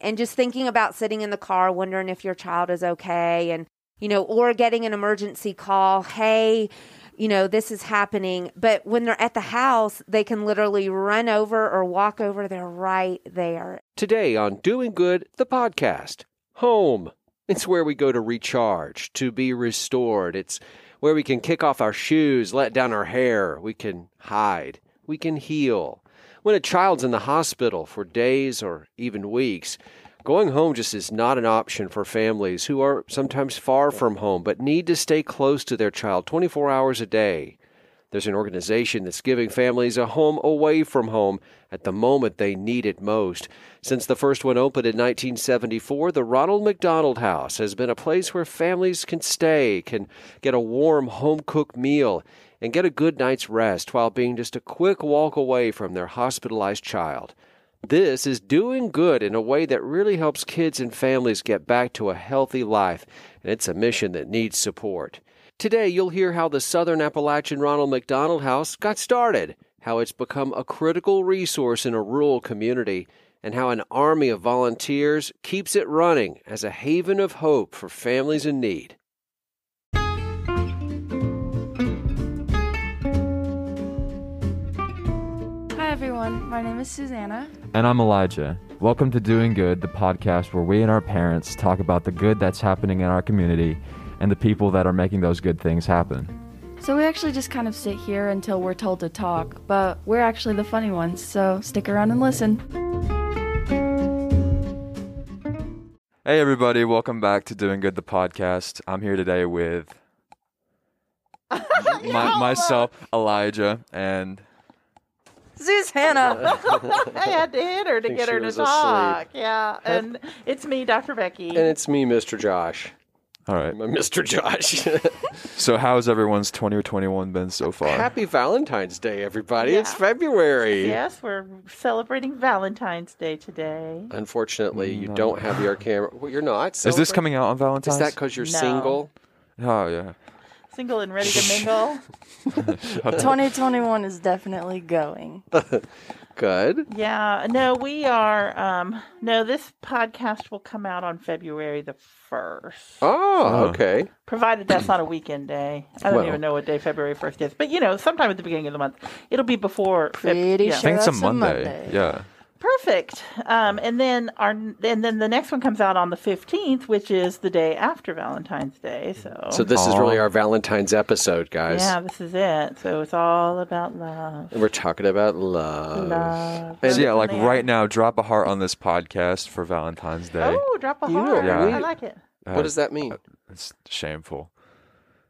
and just thinking about sitting in the car wondering if your child is okay and you know or getting an emergency call hey you know this is happening but when they're at the house they can literally run over or walk over they're right there Today on Doing Good, the podcast. Home. It's where we go to recharge, to be restored. It's where we can kick off our shoes, let down our hair. We can hide. We can heal. When a child's in the hospital for days or even weeks, going home just is not an option for families who are sometimes far from home but need to stay close to their child 24 hours a day. There's an organization that's giving families a home away from home at the moment they need it most. Since the first one opened in 1974, the Ronald McDonald House has been a place where families can stay, can get a warm home cooked meal, and get a good night's rest while being just a quick walk away from their hospitalized child. This is doing good in a way that really helps kids and families get back to a healthy life, and it's a mission that needs support. Today, you'll hear how the Southern Appalachian Ronald McDonald House got started, how it's become a critical resource in a rural community, and how an army of volunteers keeps it running as a haven of hope for families in need. Everyone, my name is Susanna. And I'm Elijah. Welcome to Doing Good, the podcast where we and our parents talk about the good that's happening in our community and the people that are making those good things happen. So we actually just kind of sit here until we're told to talk, but we're actually the funny ones, so stick around and listen. Hey, everybody, welcome back to Doing Good, the podcast. I'm here today with my, myself, Elijah, and Susanna. I had to hit her to get her to was talk. asleep. Yeah, and it's me, Dr. Becky. And it's me, Mr. Josh. all right. I'm Mr. Josh. So, how's everyone's 2021 been so far? Happy Valentine's Day, everybody. It's February. yes, we're celebrating Valentine's Day today. Unfortunately, you don't have your camera. Well, you're not. Is this celebrating? coming out on Valentine's? Is that because you're No. single? Oh, yeah. Single and ready to mingle. 2021 is definitely going. Good. yeah, no, we are. Um, no, this podcast will come out on February the first, Oh, okay. provided that's not a weekend day. I don't Well. even know what day February first is, but you know, sometime at the beginning of the month, it'll be before. Feb- Pretty yeah. I think it's a Sure, that's a Monday. Monday. Yeah. Perfect. Um, and then our and then the next one comes out on the fifteenth, which is the day after Valentine's Day. So, So this is really our Valentine's episode, guys. yeah, this is it. So it's all about love. And we're talking about love. Love. And- So, yeah, like Yeah. right now, drop a heart on this podcast for Valentine's Day. Oh, drop a You know, heart. Yeah. I like it. Uh, What does that mean? It's shameful.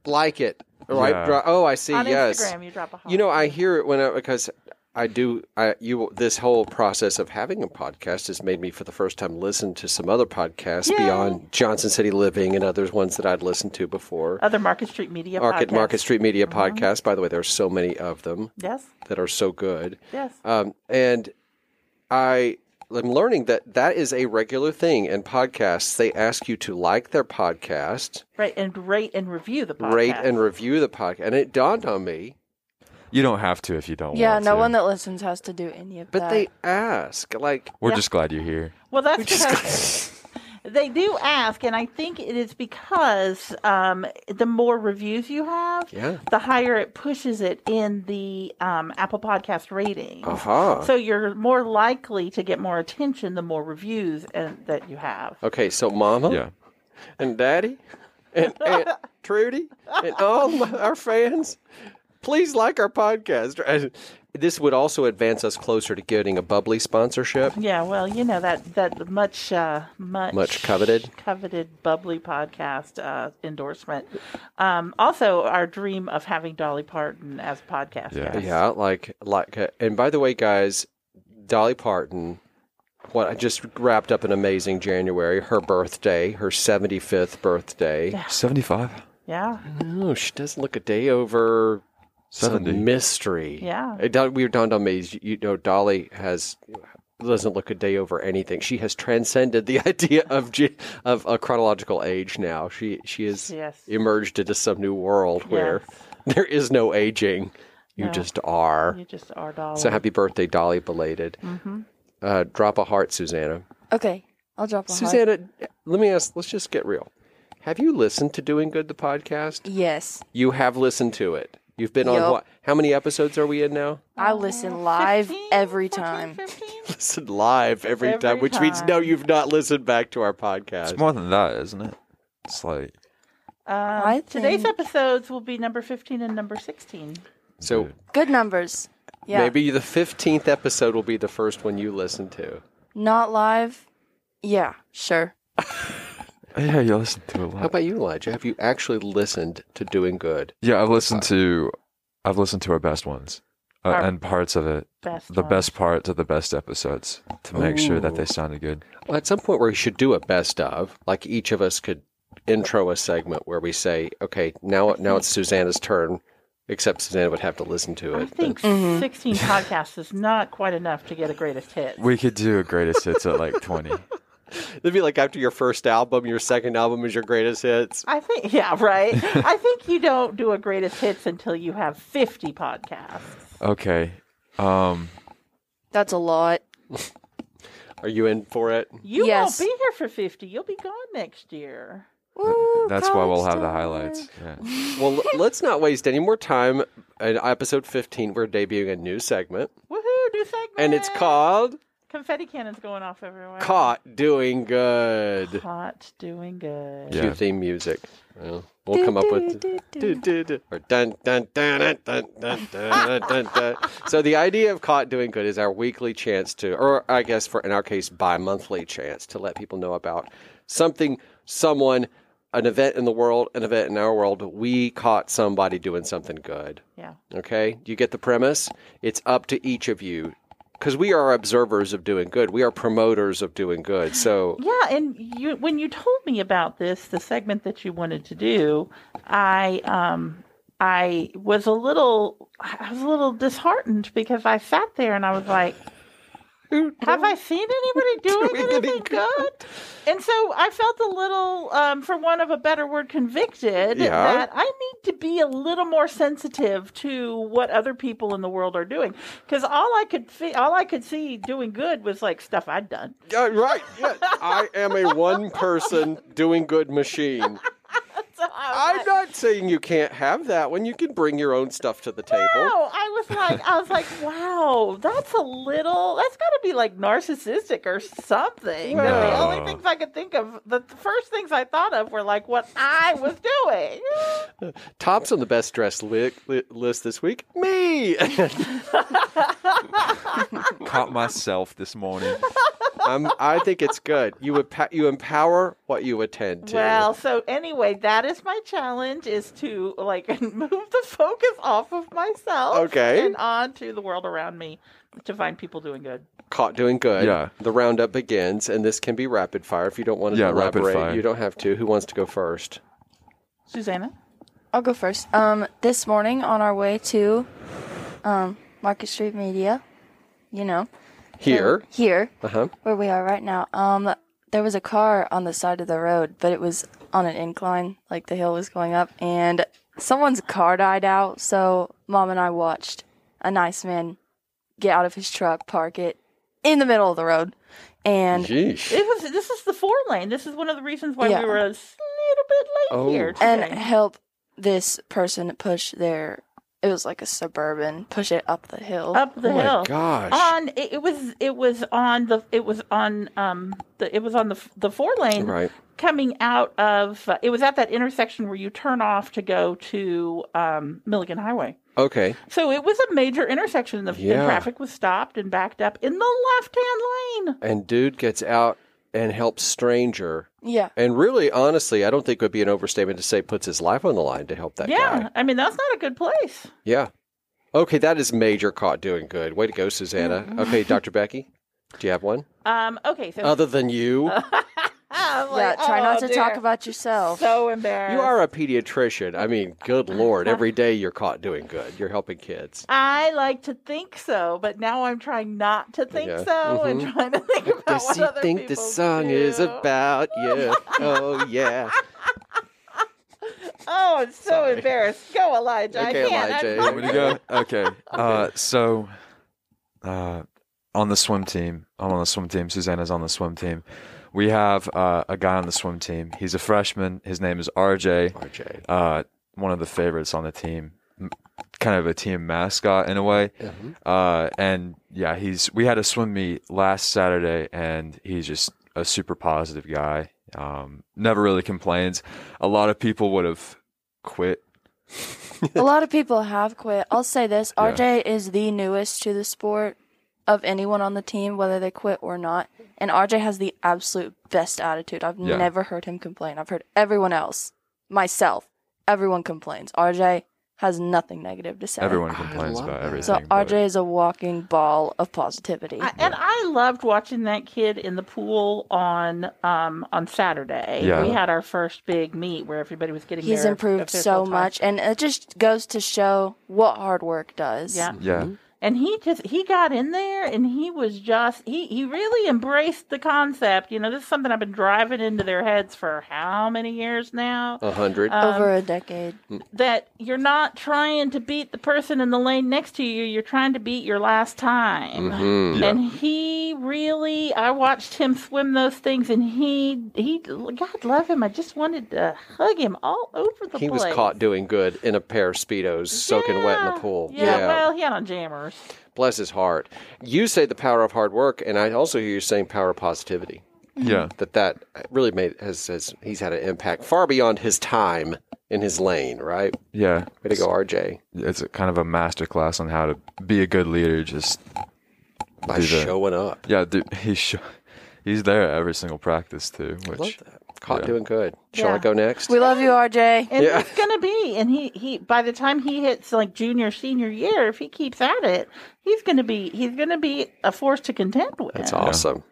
Like it, right? Yeah. Dro- Oh, I see. on yes. Instagram, you drop a heart. You know, I hear it when I, because I do. I you this whole process of having a podcast has made me for the first time listen to some other podcasts Yay. beyond Johnson City Living and others ones that I'd listened to before. other Market Street Media Market podcasts. Market Street Media Uh-huh. podcast. By the way, there's so many of them Yes, that are so good. yes. Um, and I am learning that that is a regular thing in podcasts. They ask you to like their podcast, right, and rate and review the podcast. rate and review the podcast. And it dawned on me, You don't have to if you don't Yeah, want no to. one that listens has to do any of that. but that. they ask like, We're Yeah. just glad you're here. Well, that's because they do ask, and I think it is because um, the more reviews you have, yeah, the higher it pushes it in the um, Apple Podcast ratings. aha. So you're more likely to get more attention the more reviews and, that you have. Okay, so Mama Yeah. and Daddy and Aunt Trudy and all my, our fans, please like our podcast. This would also advance us closer to getting a bubbly sponsorship. Yeah, well, you know that that much uh, much Much coveted. coveted bubbly podcast uh, endorsement. Um, also, our dream of having Dolly Parton as podcast Yeah. guest. Yeah, like like. uh, And by the way, guys, Dolly Parton. What I just wrapped up an amazing January. Her birthday, her seventy fifth birthday. 75? yeah, No, she doesn't look a day over. Some mystery. Yeah. It dawned- we dawned on me. You know, Dolly has doesn't look a day over anything. She has transcended the idea of of a chronological age. Now she she has Yes. emerged into some new world where there is no aging. You No. just are. you just are Dolly. So happy birthday, Dolly, belated. Mm-hmm. Uh, drop a heart, Susanna. Okay. I'll drop a hi. Susanna, let me ask, let's just get real. Have you listened to Doing Good, the podcast? Yes. You have listened to it. You've been on Yup. what? How many episodes are we in now? I listen live 15, every 14, time. 15? Listen live every, Every time, which means time. no, you've not listened back to our podcast. It's more than that, isn't it? It's like Um, I today's think- episodes will be number 15 and number 16. so Good numbers. Yeah. maybe the 15th episode will be the first one you listen to. Not live. Yeah, sure. yeah, you listen to a lot. How about you, Elijah? Have you actually listened to Doing Good? Yeah, I've listened to, I've listened to our best ones, uh, Our and parts of it. Best The one. best parts of the best episodes to make sure that they sounded good. Well, at some point, we should do a best of. Like each of us could intro a segment where we say, "Okay, now now it's Susanna's turn." Except Susanna would have to listen to it. I think Mhm. 16 podcasts is not quite enough to get a greatest hit. We could do a greatest hits at like 20. It'd be like after your first album, your second album is your greatest hits. I think, yeah, right. I think you don't do a greatest hits until you have 50 podcasts. Okay. Um, That's a lot. Are you in for it? You Yes. won't be here for 50. You'll be gone next year. Woo, that's why we'll have the star. highlights. Yeah. Well, l- let's not waste any more time. In episode 15, we're debuting a new segment, Woohoo, new segment. and it's called confetti cannons going off everywhere. Caught doing good. Caught doing good. Yeah. Cue theme music. Well, we'll do, come do, up with. So the idea of caught doing good is our weekly chance to, or I guess for in our case, bi-monthly chance to let people know about something, someone, an event in the world, an event in our world, we caught somebody doing something good. Yeah. Okay. You get the premise? It's up to each of you because we are observers of doing good, we are promoters of doing good. So Yeah, and you when you told me about this, the segment that you wanted to do, I um I was a little I was a little disheartened because I sat there and I was like, have I seen anybody doing Doing anything any good? And so I felt a little, um, for want of a better word, convicted Yeah. that I need to be a little more sensitive to what other people in the world are doing. Because all I could fe- all I could see doing good was like stuff I'd done. Yeah, right. Yeah. I am a one person doing good machine. So I was I'm like- not saying you can't have that when you can bring your own stuff to the table. No, I was like, I was like, wow, that's a little. That's got to be like narcissistic or something. But the only things I could think of, the first things I thought of were like what I was doing. Tops on the best dressed li- li- list this week, me. Caught myself this morning. I'm, I think it's good. You empa- you empower what you attend to. Well, so anyway, that is my challenge: is to like move the focus off of myself, Okay. and on to the world around me to find people doing good. Caught doing good. Yeah. The roundup begins, and this can be rapid fire. If you don't want to Yeah, rapid elaborate, fire. you don't have to. Who wants to go first? Susanna, I'll go first. Um, this morning on our way to um, Market Street Media, you know, Here. here Uh huh. where we are right now. Um, there was a car on the side of the road, but it was on an incline, like the hill was going up, and someone's car died out. So mom and I watched a nice man get out of his truck, park it in the middle of the road, and Yeesh. it was. This is the four lane. This is one of the reasons why Yeah. we were a little bit late Oh. here and help this person push their. It was like a suburban push it up the hill. up the oh my hill. gosh. On it, it was it was on the it was on um the it was on the the four lane Right. coming out of uh, it was at that intersection where you turn off to go to um, Milligan Highway. Okay. So it was a major intersection. and The, the traffic was stopped and backed up in the left hand lane. And dude gets out and helps stranger. yeah, And really, honestly, I don't think it would be an overstatement to say puts his life on the line to help that yeah, guy. I mean that's not a good place. Yeah. Okay, that is major caught doing good. Way to go, Susanna. Okay, Dr. Becky, do you have one? Um, okay, so Other than you, I'm yeah. like, Try oh, not to talk about yourself. So embarrassed. you are a pediatrician. I mean, good Lord, every day you're caught doing good. You're helping kids. I like to think so, but now I'm trying not to think Yeah. so and Mhm. trying to think about Does what he other think the people song is about you? Oh, yeah. Oh, I'm so Sorry. embarrassed. Go, Elijah. Okay, I can't. Elijah. I'm Want to go? Okay. Uh, so, uh, on the swim team, I'm on the swim team. Susanna's on the swim team. We have uh, a guy on the swim team. He's a freshman. His name is RJ. RJ. Uh, one of the favorites on the team. M- Kind of a team mascot in a way. Uh, and yeah, he's. We had a swim meet last Saturday, and he's just a super positive guy. Um, never really complains. A lot of people would have quit. a lot of people have quit. I'll say this: RJ is the newest to the sport of anyone on the team, whether they quit or not. And RJ has the absolute best attitude. I've Yeah. never heard him complain. I've heard everyone else, myself, everyone complains. RJ has nothing negative to say. Everyone complains about that. everything. So but- RJ is a walking ball of positivity. I, and I loved watching that kid in the pool on um on Saturday. Yeah. We had our first big meet where everybody was getting He's their improved so time. much, and it just goes to show what hard work does. Yeah. yeah. And he just he got in there and he was just he he really embraced the concept. You know, this is something I've been driving into their heads for how many years now? A hundred. Um, Over a decade. that you're not trying to beat the person in the lane next to you, you're trying to beat your last time. Mhm. And he really I watched him swim those things and he he God love him. I just wanted to hug him all over the place. He was caught doing good in a pair of speedos, soaking wet in the Yeah. pool. Yeah, well, he had on jammers. Bless his heart. You say the power of hard work, and I also hear you saying power of positivity. Yeah. Mm-hmm. That that really made has, has he's had an impact far beyond his time in his lane. Right? Yeah. Way to go, RJ. It's a, kind of a master class on how to be a good leader. Just By Do the- showing up. yeah, dude, he's sh- he's there every single practice too. Love Which that. Caught yeah. doing good. Shall I Yeah. go next? We love you, RJ. And Yeah. he's gonna be, and he he by the time he hits like junior senior year, if he keeps at it, he's gonna be he's gonna be a force to contend with. That's awesome.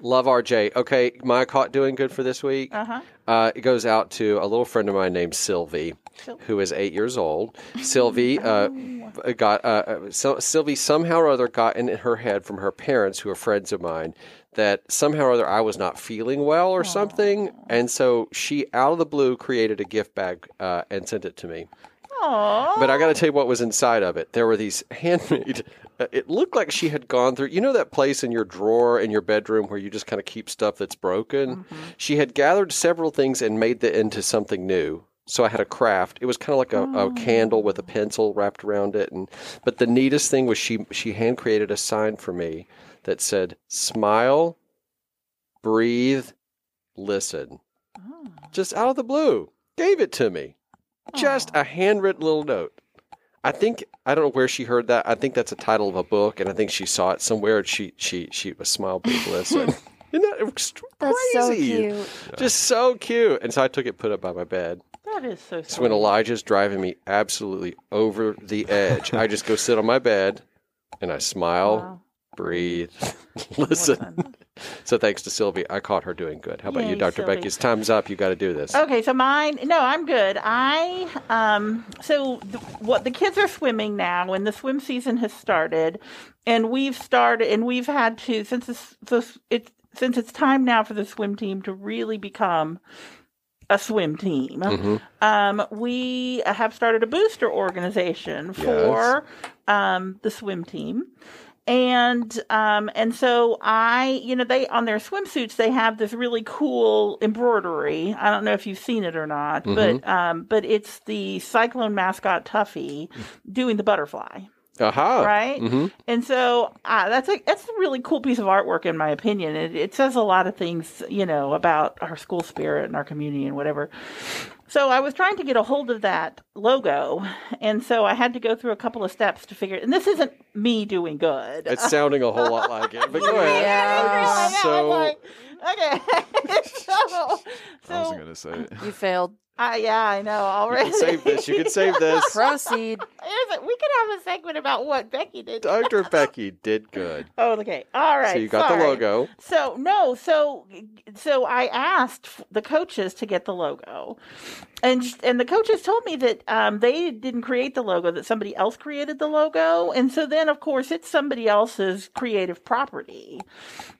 Love RJ. Okay, my caught doing good for this week. Uh-huh. Uh, it goes out to a little friend of mine named Sylvie, who is eight years old. Sylvie uh, got uh, uh, so, Sylvie somehow or other got in her head from her parents, who are friends of mine, that somehow or other I was not feeling well or something, and so she out of the blue created a gift bag uh, and sent it to me. Aww. But I got to tell you what was inside of it. There were these handmade. uh, It looked like she had gone through. You know that place in your drawer in your bedroom where you just kind of keep stuff that's broken. She had gathered several things and made that into something new. So I had a craft. It was kind of like a, a candle with a pencil wrapped around it. And but the neatest thing was she she hand created a sign for me that said "Smile, breathe, listen." Ah. Just out of the blue, gave it to me. Just a handwritten little note. I think I don't know where she heard that. I think that's a title of a book, and I think she saw it somewhere. And she she she was smile, breathe, listen. Isn't that ext- That's so cute. Just so cute. And so I took it, put it by my bed. that is so So when. Elijah's driving me absolutely over the edge, I just go sit on my bed and I smile, Wow. Breathe, listen. So thanks to Sylvie, I caught her doing good. How about you, Dr. Sylvie. Becky? It's time's up. You got to do this. Okay, so mine. No, I'm good. I um. So th- what the kids are swimming now, and the swim season has started, and we've started, and we've had to since it's this it's since it's time now for the swim team to really become a swim team. Um, we have started a booster organization for um, the swim team. And um and so I you know they on their swimsuits they have this really cool embroidery. I don't know if you've seen it or not, but um but it's the cyclone mascot Tuffy doing the butterfly Aha. right? Mm-hmm. And so uh, that's a that's a really cool piece of artwork, in my opinion. It, it says a lot of things, you know, about our school spirit and our community and whatever. So I was trying to get a hold of that logo, and so I had to go through a couple of steps to figure. And this isn't me doing good. It's sounding a whole lot like it. But go ahead. Yeah. So- I'm like, okay, so I wasn't gonna say it. You failed. Uh, yeah, I know You already. can save this. You can save this. Proceed. A- we could have a segment about what Becky did. Dr. Becky did good. Oh, okay. All right. So you got the logo. So no, so so I asked the coaches to get the logo, and and the coaches told me that um, they didn't create the logo; that somebody else created the logo, and so then of course it's somebody else's creative property.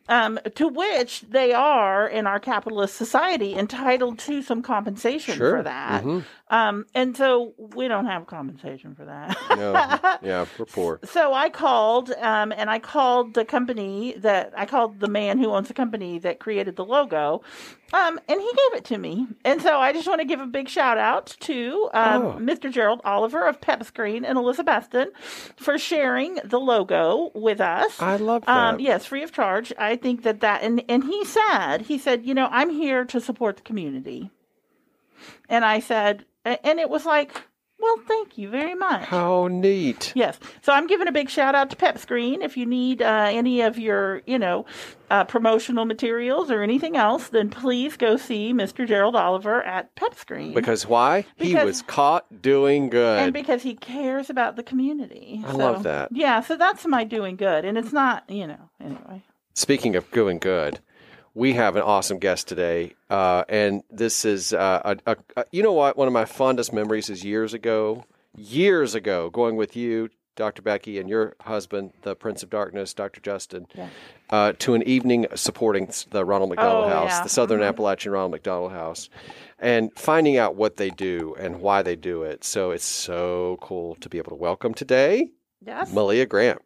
um, to which they are in our capitalist society entitled to some compensation Sure. For that. Mhm. Um, and so we don't have compensation for that. No, yeah, we're poor. So I called, um, and I called the company that I called the man who owns the company that created the logo, um, and he gave it to me. And so I just want to give a big shout out to um, Oh. Mr. Gerald Oliver of Pep Screen and Alyssa Beston for sharing the logo with us. I love that. Um, yes, free of charge. I think that that, and, and he said, he said, you know, I'm here to support the community. And I said, and it was like, well, thank you very much. How neat. Yes. So I'm giving a big shout out to Pep Screen. If you need uh, any of your, you know, uh, promotional materials or anything else, then please go see Mr. Gerald Oliver at Pep Screen. Because why? Because, he was caught doing good. and because he cares about the community. I So, love that. Yeah. So that's my doing good. And it's not, you know, anyway. Speaking of doing good, we have an awesome guest today, uh, and this is uh, a, a. You know what? One of my fondest memories is years ago. Years ago, going with you, Dr. Becky, and your husband, the Prince of Darkness, Dr. Justin, Yeah. uh, to an evening supporting the Ronald McDonald Oh, House, yeah. the Southern Mhm. Appalachian Ronald McDonald House, and finding out what they do and why they do it. So it's so cool to be able to welcome today Yes. Malia Grant.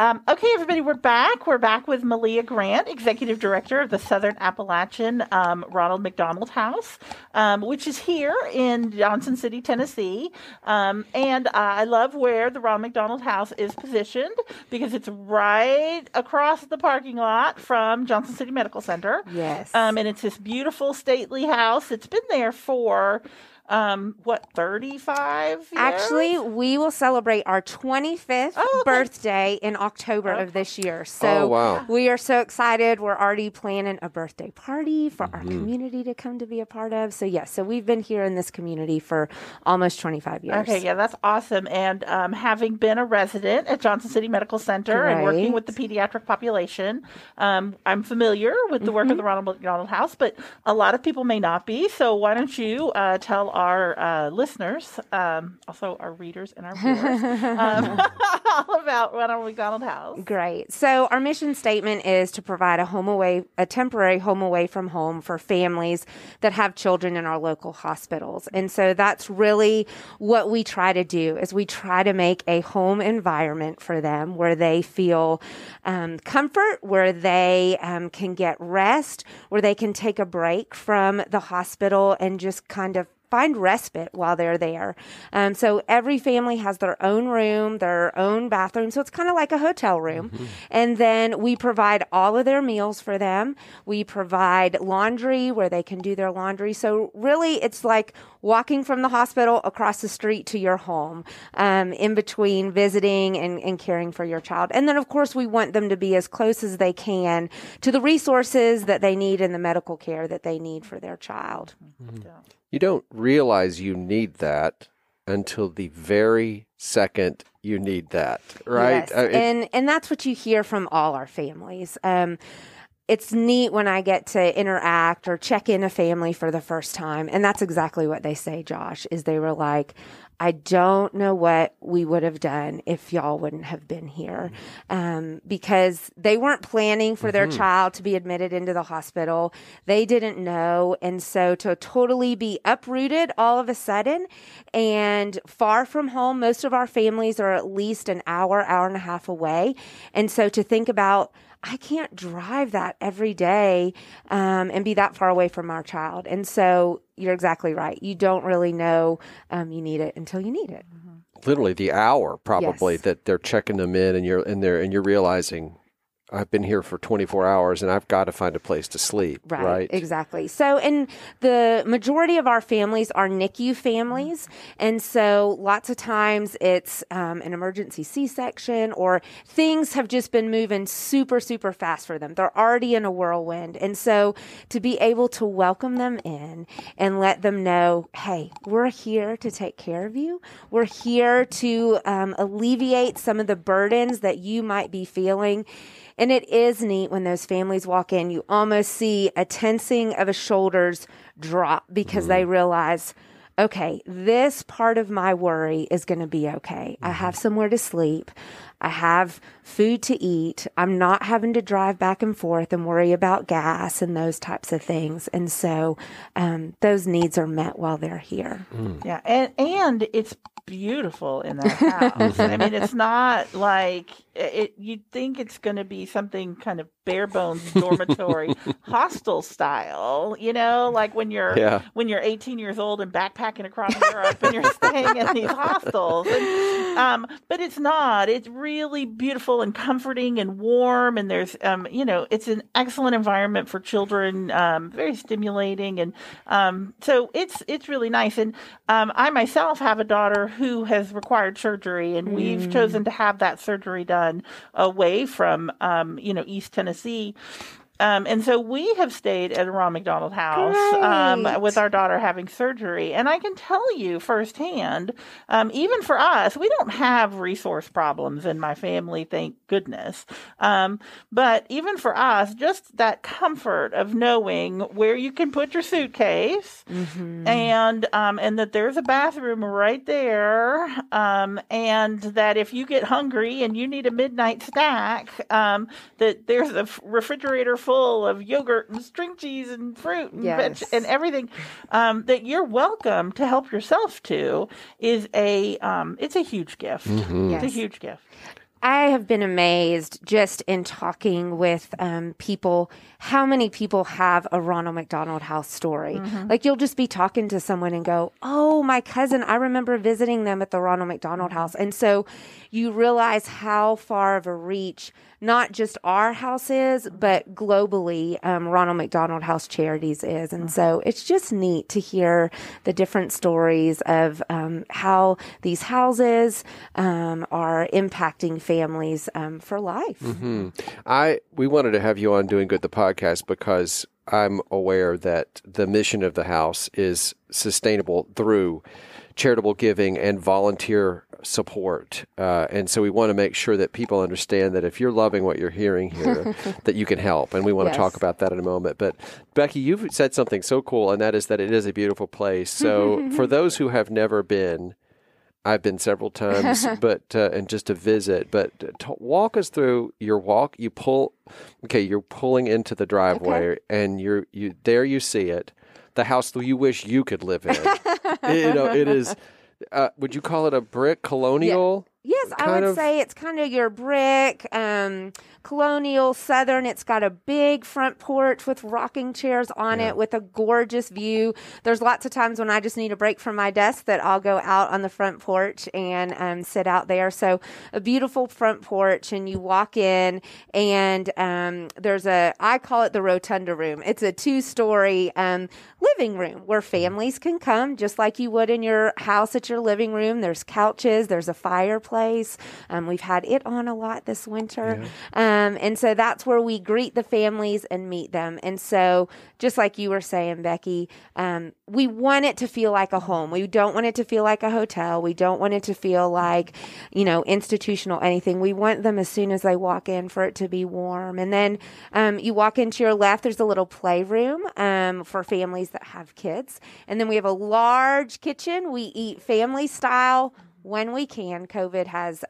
Um, okay, everybody, we're back. We're back with Malia Grant, Executive Director of the Southern Appalachian um, Ronald McDonald House, um, which is here in Johnson City, Tennessee. Um, and uh, I love where the Ronald McDonald House is positioned because it's right across the parking lot from Johnson City Medical Center. Yes. Um, and it's this beautiful, stately house. It's been there for, um, what, 35 years? Actually, we will celebrate our 25th Oh, okay. birthday in October of this year. So Oh, wow. we are so excited. We're already planning a birthday party for our community to come to be a part of. So, yes, so we've been here in this community for almost 25 years. Okay, yeah, that's awesome. And um, having been a resident at Johnson City Medical Center and working with the pediatric population, um, I'm familiar with the work Mm-hmm. of the Ronald McDonald House, but a lot of people may not be. So why don't you uh, tell our uh, listeners, um, also our readers and our viewers, um, all about Ronald McDonald House? Great. So our mission statement is to provide a home away, a temporary home away from home for families that have children in our local hospitals. And so that's really what we try to do is we try to make a home environment for them where they feel um, comfort, where they um, can get rest, where they can take a break from the hospital and just kind of find respite while they're there. Um, so every family has their own room, their own bathroom. So it's kind of like a hotel room. And then we provide all of their meals for them. We provide laundry where they can do their laundry. So really, it's like walking from the hospital across the street to your home um, in between visiting and, and caring for your child. And then, of course, we want them to be as close as they can to the resources that they need and the medical care that they need for their child. You don't realize you need that until the very second you need that, right? Yes. Uh, it- and and that's what you hear from all our families. Um, it's neat when I get to interact or check in a family for the first time, and that's exactly what they say. Josh is they were like, "I don't know what we would have done if y'all wouldn't have been here," um, because they weren't planning for their child to be admitted into the hospital. They didn't know, and so to totally be uprooted all of a sudden and far from home. Most of our families are at least an hour, hour and a half away. And so to think about, I can't drive that every day um, and be that far away from our child. And so you're exactly right. You don't really know um, you need it until you need it. literally the hour probably Yes. that they're checking them in and you're in there and you're realizing I've been here for 24 hours and I've got to find a place to sleep, right? Right, exactly. So, and the majority of our families are NICU families, and so lots of times it's um, an emergency C-section or things have just been moving super, super fast for them. They're already in a whirlwind, and so to be able to welcome them in and let them know, hey, we're here to take care of you. We're here to um, alleviate some of the burdens that you might be feeling. And it is neat when those families walk in, you almost see a tensing of a shoulders drop because they mm-hmm. realize, okay, this part of my worry is going to be okay. I mm-hmm. have somewhere to sleep. I have food to eat. I'm not having to drive back and forth and worry about gas and those types of things. And so um, those needs are met while they're here. Mm. Yeah, and and it's beautiful in that house. I mean, it's mm-hmm. not like it. You'd think it's going to be something kind of bare bones dormitory, hostel style. You know, like when you're Yeah. when you're 18 years old and backpacking across Europe and you're staying in these hostels. And, um, but it's not. It's really beautiful and comforting and warm. And there's, um, you know, it's an excellent environment for children. Um, very stimulating, and um, so it's it's really nice. And um, I myself have a daughter who has required surgery, and we've chosen to have that surgery done away from, um, you know, East Tennessee see um, and so we have stayed at a Ron McDonald house um, with our daughter having surgery. And I can tell you firsthand, um, even for us, we don't have resource problems in my family, thank goodness. Um, but even for us, just that comfort of knowing where you can put your suitcase and um, and that there's a bathroom right there, um, and that if you get hungry and you need a midnight snack, um, that there's a refrigerator full of yogurt and string cheese and fruit and veg and everything um, that you're welcome to help yourself to is a um, it's a huge gift. It's a huge gift. I have been amazed just in talking with um, people how many people have a Ronald McDonald House story. Like you'll just be talking to someone and go, "Oh, my cousin, I remember visiting them at the Ronald McDonald House," and so you realize how far of a reach not just our house is, but globally, um, Ronald McDonald House Charities is, and so it's just neat to hear the different stories of um, how these houses um, are impacting families um, for life. I we wanted to have you on doing good the podcast because I'm aware that the mission of the house is sustainable through charitable giving and volunteer support, uh, and so we want to make sure that people understand that if you're loving what you're hearing here, that you can help, and we want to talk about that in a moment. But Becky, you've said something so cool, and that is that it is a beautiful place. So for those who have never been. I've been several times, but uh, and just to visit. But to walk us through your walk. You pull, okay. You're pulling into the driveway, and you're you there. You see it, the house that you wish you could live in. you know, it is. Uh, would you call it a brick colonial? Yes, I would of- say it's kind of your brick, um, colonial southern. It's got a big front porch with rocking chairs on it with a gorgeous view. There's lots of times when I just need a break from my desk that I'll go out on the front porch and um, sit out there. So a beautiful front porch, and you walk in, and um, there's a I call it the rotunda room. It's a two story um, living room where families can come just like you would in your house at your living room. There's couches, there's a fireplace. Um, we've had it on a lot this winter. Um, and so that's where we greet the families and meet them. And so, just like you were saying, Becky, um, we want it to feel like a home. We don't want it to feel like a hotel. We don't want it to feel like, you know, institutional anything. We want them as soon as they walk in for it to be warm. And then um, you walk into your left, there's a little playroom um, for families that have kids. And then we have a large kitchen. We eat family style when we can. COVID has.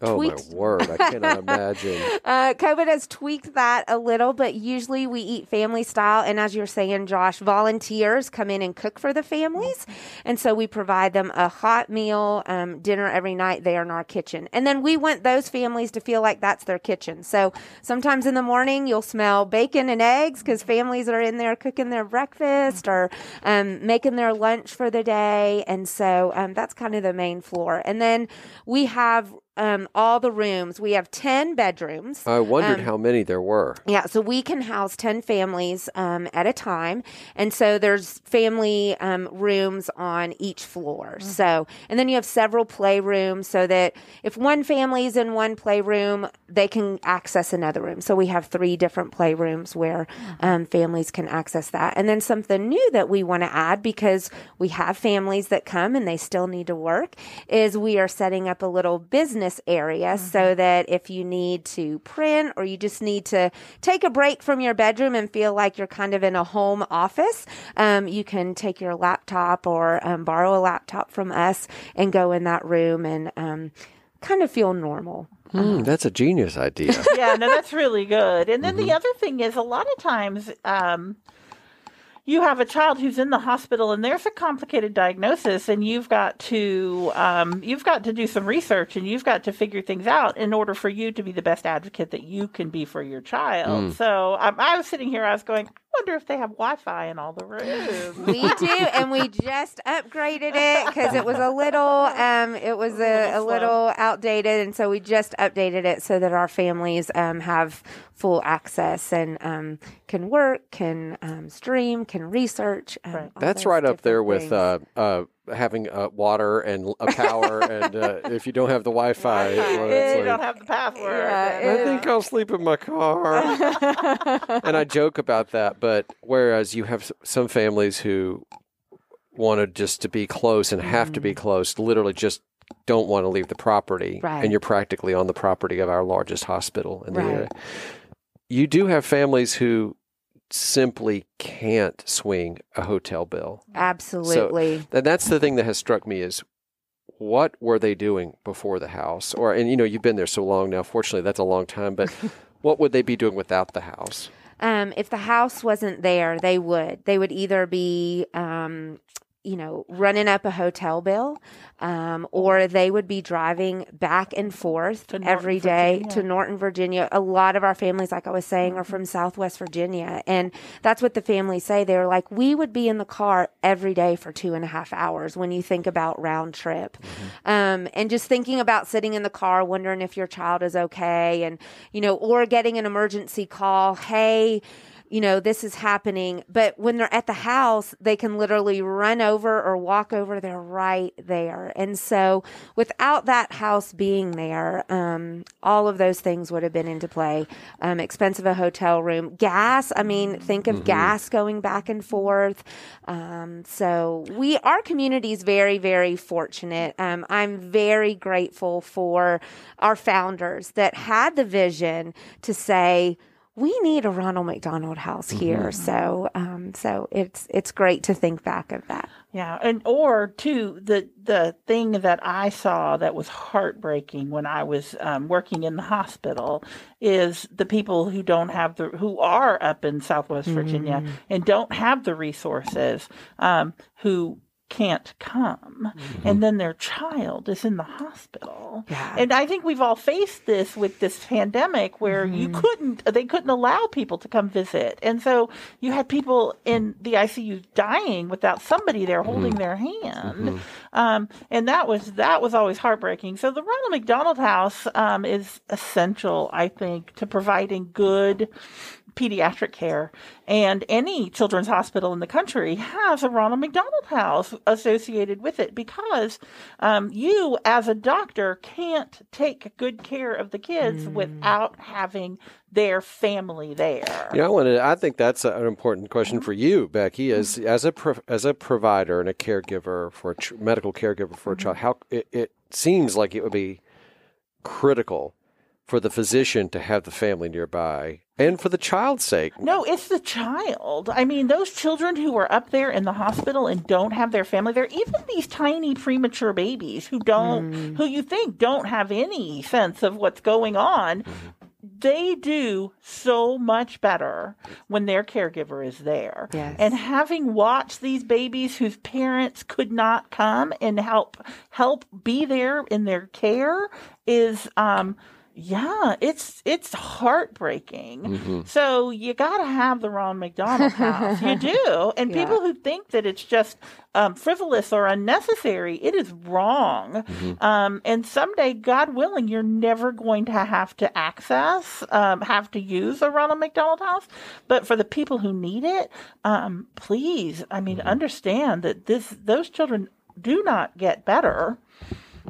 Oh Tweaked. my word! I cannot imagine. uh, COVID has tweaked that a little, but usually we eat family style. And as you're saying, Josh, volunteers come in and cook for the families. And so we provide them a hot meal, um, dinner every night there in our kitchen. And then we want those families to feel like that's their kitchen. So sometimes in the morning, you'll smell bacon and eggs because families are in there cooking their breakfast or um, making their lunch for the day. And so um, that's kind of the main floor. And then we have um, all the rooms. We have 10 bedrooms. I wondered Um, how many there were. Yeah, so we can house 10 families um, at a time. And so there's family um, rooms on each floor. So, and then you have several playrooms so that if one family is in one playroom, they can access another room. So we have three different playrooms where um, families can access that. And then something new that we want to add because we have families that come and they still need to work is we are setting up a little business wellness area so that if you need to print or you just need to take a break from your bedroom and feel like you're kind of in a home office, um, you can take your laptop or um, borrow a laptop from us and go in that room and um, kind of feel normal. Hmm, that's a genius idea. yeah, no, that's really good. And then the other thing is, a lot of times, um, you have a child who's in the hospital and there's a complicated diagnosis and you've got to um, you've got to do some research and you've got to figure things out in order for you to be the best advocate that you can be for your child. So um, i was sitting here i was going wonder if they have wi-fi in all the rooms. We do, and we just upgraded it because it was a little, um, it was a, a little little outdated, and so we just updated it so that our families um, have full access and um, can work, can um, stream, can research. Um, all That's right up there different with uh, uh, having uh, water and a power, and uh, if you don't have the Wi-Fi, well, you like, don't have the password Yeah, I think I'll sleep in my car. and I joke about that, but whereas you have some families who wanted just to be close and have to be close, literally just don't want to leave the property, Right. and you're practically on the property of our largest hospital in the Right. area. You do have families who simply can't swing a hotel bill. Absolutely. And that's the thing that has struck me is what were they doing before the house? Or and you know, you've been there so long now. Fortunately, that's a long time, but what would they be doing without the house? Um, if the house wasn't there, they would. They would either be, um, you know, running up a hotel bill, um, or they would be driving back and forth every day Virginia. to Norton, Virginia. A lot of our families, like I was saying, are from Southwest Virginia, and that's what the families say. They're like, we would be in the car every day for two and a half hours when you think about round trip, um, and just thinking about sitting in the car, wondering if your child is okay, and you know, or getting an emergency call, hey you know, this is happening. But when they're at the house, they can literally run over or walk over. They're right there. And so without that house being there, um, all of those things would have been into play. Um, expensive a hotel room, gas. I mean, think of gas going back and forth. Um, so we, our community is very, very fortunate. Um, I'm very grateful for our founders that had the vision to say, we need a Ronald McDonald House here. So, um, so it's it's great to think back of that. Yeah, and or too the the thing that I saw that was heartbreaking when I was um, working in the hospital is the people who don't have the who are up in Southwest Virginia and don't have the resources um, who can't come. Mm-hmm. And then their child is in the hospital. Yeah. and i think we've all faced this with this pandemic where you mm-hmm. couldn't uh, they couldn't allow people to come visit. And so you had people in the icu dying without somebody there mm-hmm. holding their hand. Um, and that was that was always heartbreaking. So the ronald mcdonald house um, is essential i think to providing good pediatric care and any children's hospital in the country has a ronald mcdonald house associated with it because um, you as a doctor can't take good care of the kids mm. without having their family there You know, I wanted. I think that's an important question for you, Becky, as mm-hmm. as a pro, as a provider and a caregiver for a ch- medical caregiver for a child. Mm-hmm. How it, it seems like it would be critical for the physician to have the family nearby, and for the child's sake. No, it's the child. I mean, those children who are up there in the hospital and don't have their family there, even these tiny premature babies who don't, who you think don't have any sense of what's going on, they do so much better when their caregiver is there. Yes. And having watched these babies whose parents could not come and help help be there in their care is um yeah, it's it's heartbreaking. So you got to have the Ron McDonald House. you do, and Yeah. people who think that it's just um, frivolous or unnecessary, it is wrong. Um, and someday, God willing, you're never going to have to access, um, have to use a Ronald McDonald House. But for the people who need it, um, please, I mean, understand that this those children do not get better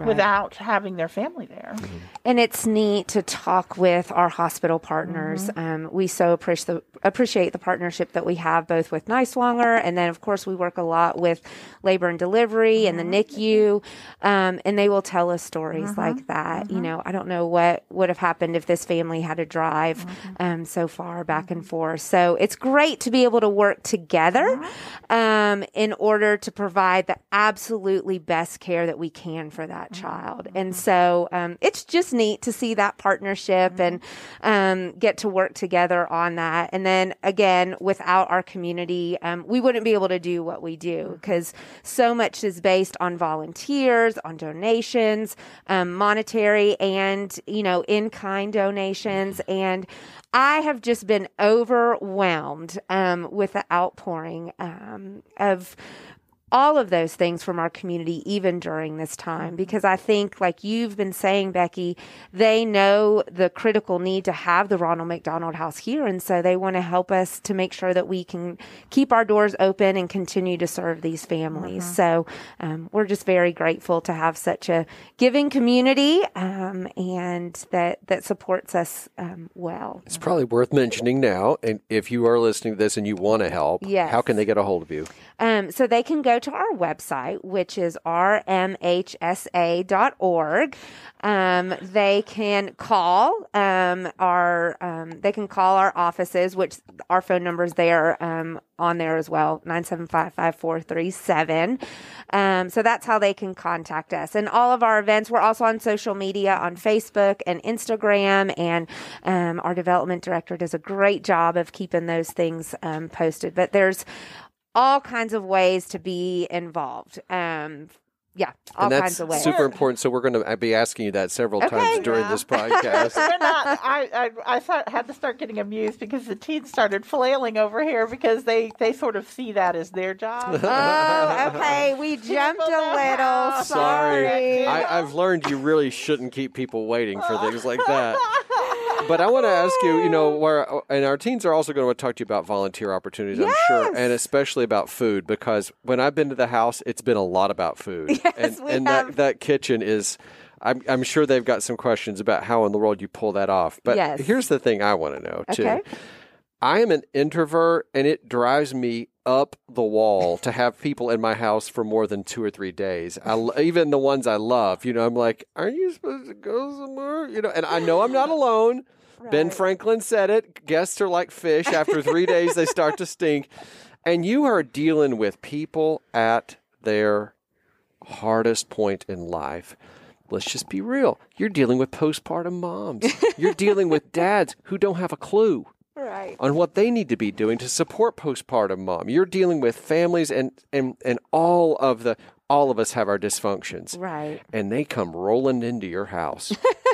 without having their family there. And it's neat to talk with our hospital partners. Um, we so appreciate the appreciate the partnership that we have both with Niswonger and then of course we work a lot with labor and delivery and the NICU, um, and they will tell us stories like that. You know, I don't know what would have happened if this family had to drive um, so far back and forth. So it's great to be able to work together um, in order to provide the absolutely best care that we can for that child. And so um, it's just neat to see that partnership and um, get to work together on that. And then again, without our community, um, we wouldn't be able to do what we do because so much is based on volunteers, on donations, um, monetary and, you know, in kind donations. And I have just been overwhelmed um, with the outpouring um, of all of those things from our community, even during this time, because I think, like you've been saying, Becky, they know the critical need to have the Ronald McDonald House here. And so they want to help us to make sure that we can keep our doors open and continue to serve these families. So um, we're just very grateful to have such a giving community um, and that, that supports us um, well. It's probably worth mentioning now. And if you are listening to this and you want to help, Yes. how can they get a hold of you? Um, so they can go to our website, which is rmhsa.org. Um, they can call um, our um, they can call our offices, which our phone numbers there um, on there as well 975-5437. Um, so that's how they can contact us. And all of our events, we're also on social media on Facebook and Instagram, and um, our development director does a great job of keeping those things um, posted. But there's all kinds of ways to be involved. Um, yeah, all and that's kinds of ways. super important. So we're going to be asking you that several Okay. times during this podcast. We're not, I, I, I thought, had to start getting amused because the teens started flailing over here because they, they sort of see that as their job. Oh, okay. We jumped a little. Sorry. I, I've learned you really shouldn't keep people waiting for things like that. But I want to ask you, you know, where and our teens are also going to talk to you about volunteer opportunities, I'm sure, and especially about food because when I've been to the house, it's been a lot about food. Yes, and we and have. that that kitchen is I'm I'm sure they've got some questions about how in the world you pull that off. But Yes. here's the thing I want to know too. Okay. I am an introvert and it drives me up the wall to have people in my house for more than two or three days. I, even the ones I love, you know, I'm like, aren't you supposed to go somewhere? You know, and I know I'm not alone. Ben Franklin said it. Guests are like fish. After three days, they start to stink. And you are dealing with people at their hardest point in life. Let's just be real. You're dealing with postpartum moms. You're dealing with dads who don't have a clue Right. on what they need to be doing to support postpartum mom. You're dealing with families and and and all of the all of us have our dysfunctions. Right. And they come rolling into your house.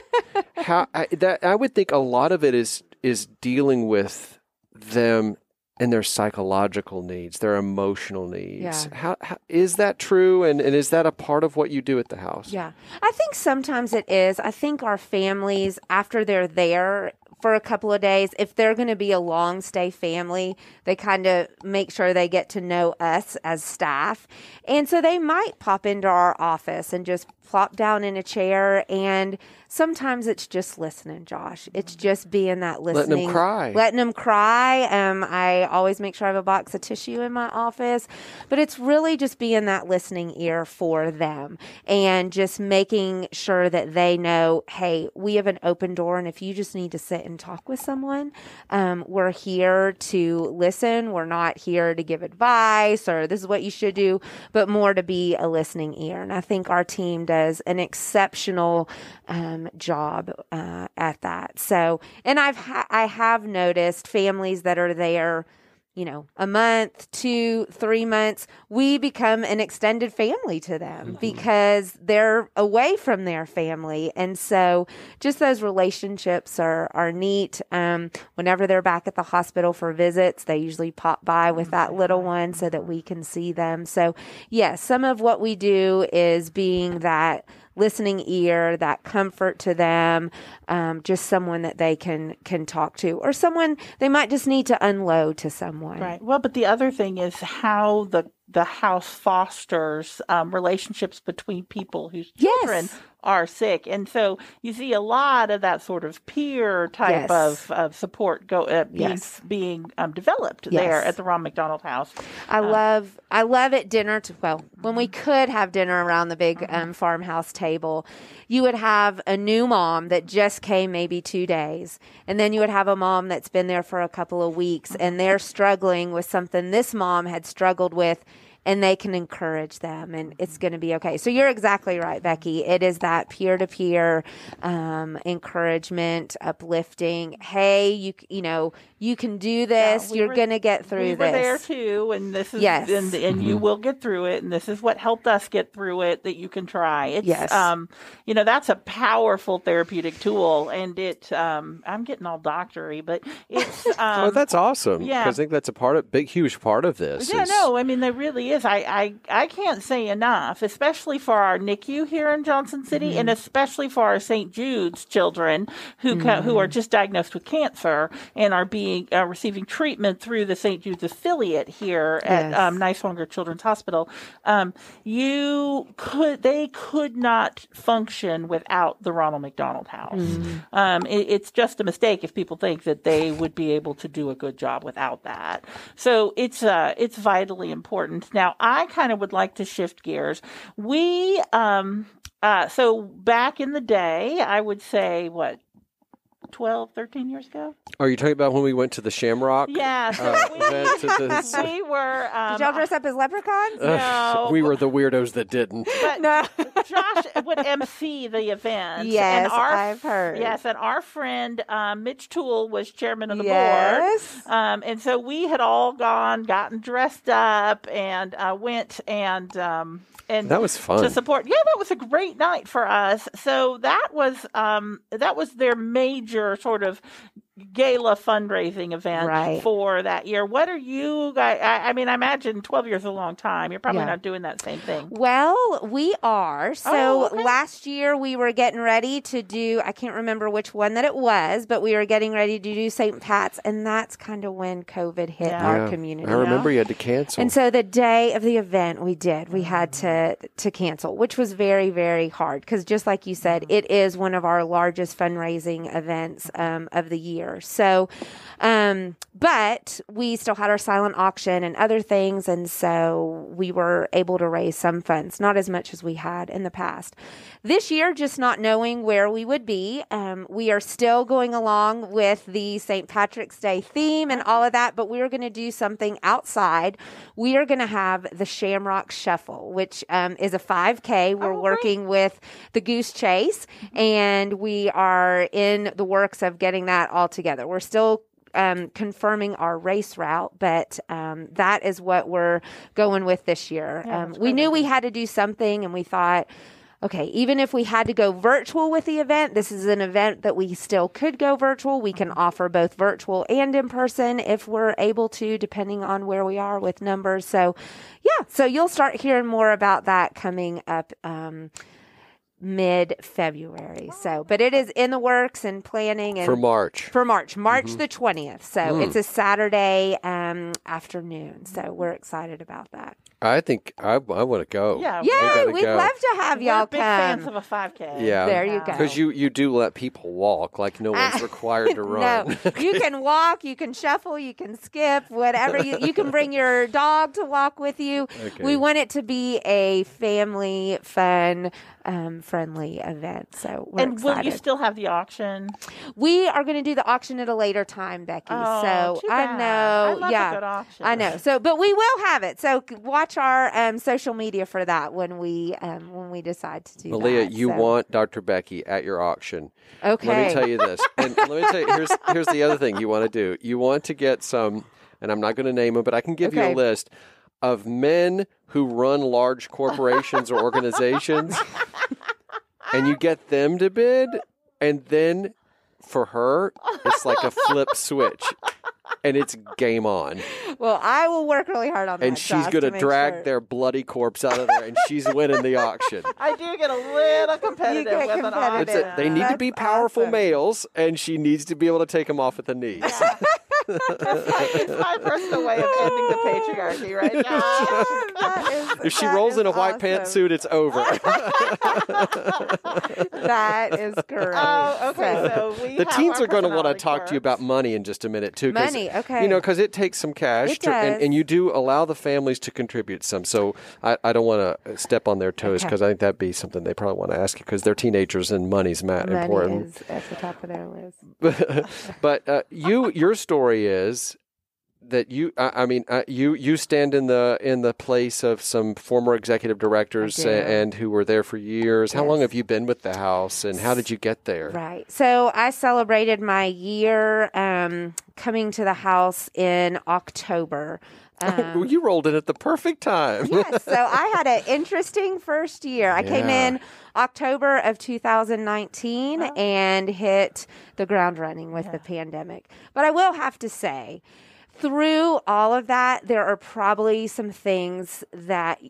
How I, that I would think a lot of it is is dealing with them and their psychological needs, their emotional needs. Yeah. How, how is that true and, and is that a part of what you do at the house? Yeah. I think sometimes it is. I think our families, after they're there for a couple of days, if they're going to be a long stay family, they kind of make sure they get to know us as staff. And so they might pop into our office and just plop down in a chair. And sometimes it's just listening, Josh. It's just being that Letting 'em listening. cry. Letting them cry. Um, I always make sure I have a box of tissue in my office, but it's really just being that listening ear for them and just making sure that they know, hey, we have an open door, and if you just need to sit and talk with someone, um, we're here to listen. We're not here to give advice or this is what you should do, but more to be a listening ear. And I think our team does an exceptional um, job uh, at that. So, and I've ha- I have noticed families that are there you know, a month, two, three months, we become an extended family to them because they're away from their family. And so just those relationships are, are neat. Um, whenever they're back at the hospital for visits, they usually pop by with that little one so that we can see them. So, yes, some of what we do is being that listening ear, that comfort to them, um, just someone that they can can talk to, or someone they might just need to unload to someone. Right. Well, but the other thing is how the the house fosters um, relationships between people whose Yes. Are sick. And so you see a lot of that sort of peer type Yes. of, of support go uh, being, Yes. being um, developed there at the Ron McDonald House. I love I love at dinner to, well when we could have dinner around the big Mm-hmm. um, farmhouse table you would have a new mom that just came maybe two days and then you would have a mom that's been there for a couple of weeks Mm-hmm. and they're struggling with something this mom had struggled with and they can encourage them and it's going to be okay. So you're exactly right becky. It is that peer-to-peer um, encouragement uplifting. Hey you you know you can do this we you're were- going to get through we this were there too, and this is Yes. and, and you will get through it, and this is what helped us get through it. That you can try. It's, Yes. um, you know, that's a powerful therapeutic tool, and it. Um, I'm getting all doctory, but it's. Um, oh, that's awesome. yeah. 'Cause I think that's a part of big, huge part of this. Yeah, is- no, I mean there really is. I, I I can't say enough, especially for our NICU here in Johnson City, and especially for our St. Jude's children who ca- who are just diagnosed with cancer and are being uh, receiving treatment through the St. Jude's affiliate here at Yes. um, Niswonger Children's Hospital. Um, you could they could not function without the Ronald McDonald House. Um, it, it's just a mistake if people think that they would be able to do a good job without that. So it's uh, it's vitally important. Now, I kind of would like to shift gears. We um, uh, so back in the day, I would say what 12, 13 years ago. Are you talking about when we went to the Shamrock? Yeah, so Uh, we, event to this- we were. Um, Did y'all dress up as leprechauns? Ugh, No. we were the weirdos that didn't. but no. Josh would MC the event. Yes, and our, I've heard. Yes, and our friend um, Mitch Toole was chairman of the board. yes. Um, and so we had all gone, gotten dressed up, and uh, went and um, and That was fun. to support. Yeah, that was a great night for us. So that was um, that was their major sort of gala fundraising event Right. for that year. What are you guys? I, I mean, I imagine twelve years is a long time. You're probably Yeah. not doing that same thing. Well, we are. So Oh, okay. last year we were getting ready to do, I can't remember which one that it was, but we were getting ready to do St. Pat's. And that's kind of when COVID hit Yeah. our Yeah. community. I remember you had to cancel. And so the day of the event we did, we had to to cancel, which was very very hard because just like you said, it is one of our largest fundraising events um, of the year. So, um, but we still had our silent auction and other things, and so we were able to raise some funds, not as much as we had in the past. This year, just not knowing where we would be, um, we are still going along with the St. Patrick's Day theme and all of that, but we are going to do something outside. We are going to have the Shamrock Shuffle, which um, is a 5K. We're great. working with the Goose Chase, and we are in the works of getting that all together. We're still um, confirming our race route, but um, that is what we're going with this year. um, we knew we had to do something, and we thought, okay, even if we had to go virtual with the event, this is an event that we still could go virtual. We can offer both virtual and in person if we're able to, depending on where we are with numbers. So, yeah, so you'll start hearing more about that coming up. Um, mid February. So, oh, but it is in the works and planning and for March. for March, March mm-hmm. the 20th. So hmm. it's a Saturday um, afternoon. So mm-hmm. we're excited about that. I think I, I want to go. Yeah, Yeah, we'd go. love to have we're y'all big fans of a 5K. Yeah. There you Yeah. go. Because you, you do let people walk, like no one's required to run. No, you can walk, you can shuffle, you can skip, whatever. You, you can bring your dog to walk with you. Okay. We want it to be a family, fun, um, friendly event. So we're And will you still have the auction? we are going to do the auction at a later time, Becky. Oh, so too I bad. know, I love a yeah, good auction. I know. So, but we will have it. So watch our um, social media for that when we um, when we decide to do Malia, that. you So- want Dr. Becky at your auction. okay? Let me tell you this. And let me tell you, here's, here's the other thing you want to do. You want to get some, and I'm not going to name them, but I can give you a list of men who run large corporations or organizations, and you get them to bid, and then for her, it's like a flip switch. And it's game on. Well, I will work really hard on that. And she's going to to drag sure. their bloody corpse out of there, and she's winning the auction. I do get a little competitive get with an competitive. It's auction. a, they need to be powerful awesome. males, and she needs to be able to take them off at the knees. it's my personal way of ending the patriarchy right now. That is- If she rolls in a is white awesome. pantsuit, it's over. That is correct. Oh, okay. So we the have teens are going to want to talk to you about money in just a minute too. Money, okay. You know, because it takes some cash, to, and, and you do allow the families to contribute some. So I, I don't want to step on their toes Okay. because I think that'd be something they probably want to ask you because they're teenagers and money's ma- Money important. is at the top of their list. but uh, you, your story is that you, I, I mean, uh, you you stand in the in the place of some former executive directors do. and who were there for years. How long have you been with the house, and how did you get there? Right. So I celebrated my year um, coming to the house in October. Um, you rolled in at the perfect time. yes. So I had an interesting first year. I came in October of 2019 and hit the ground running with the pandemic. But I will have to say, through all of that, there are probably some things that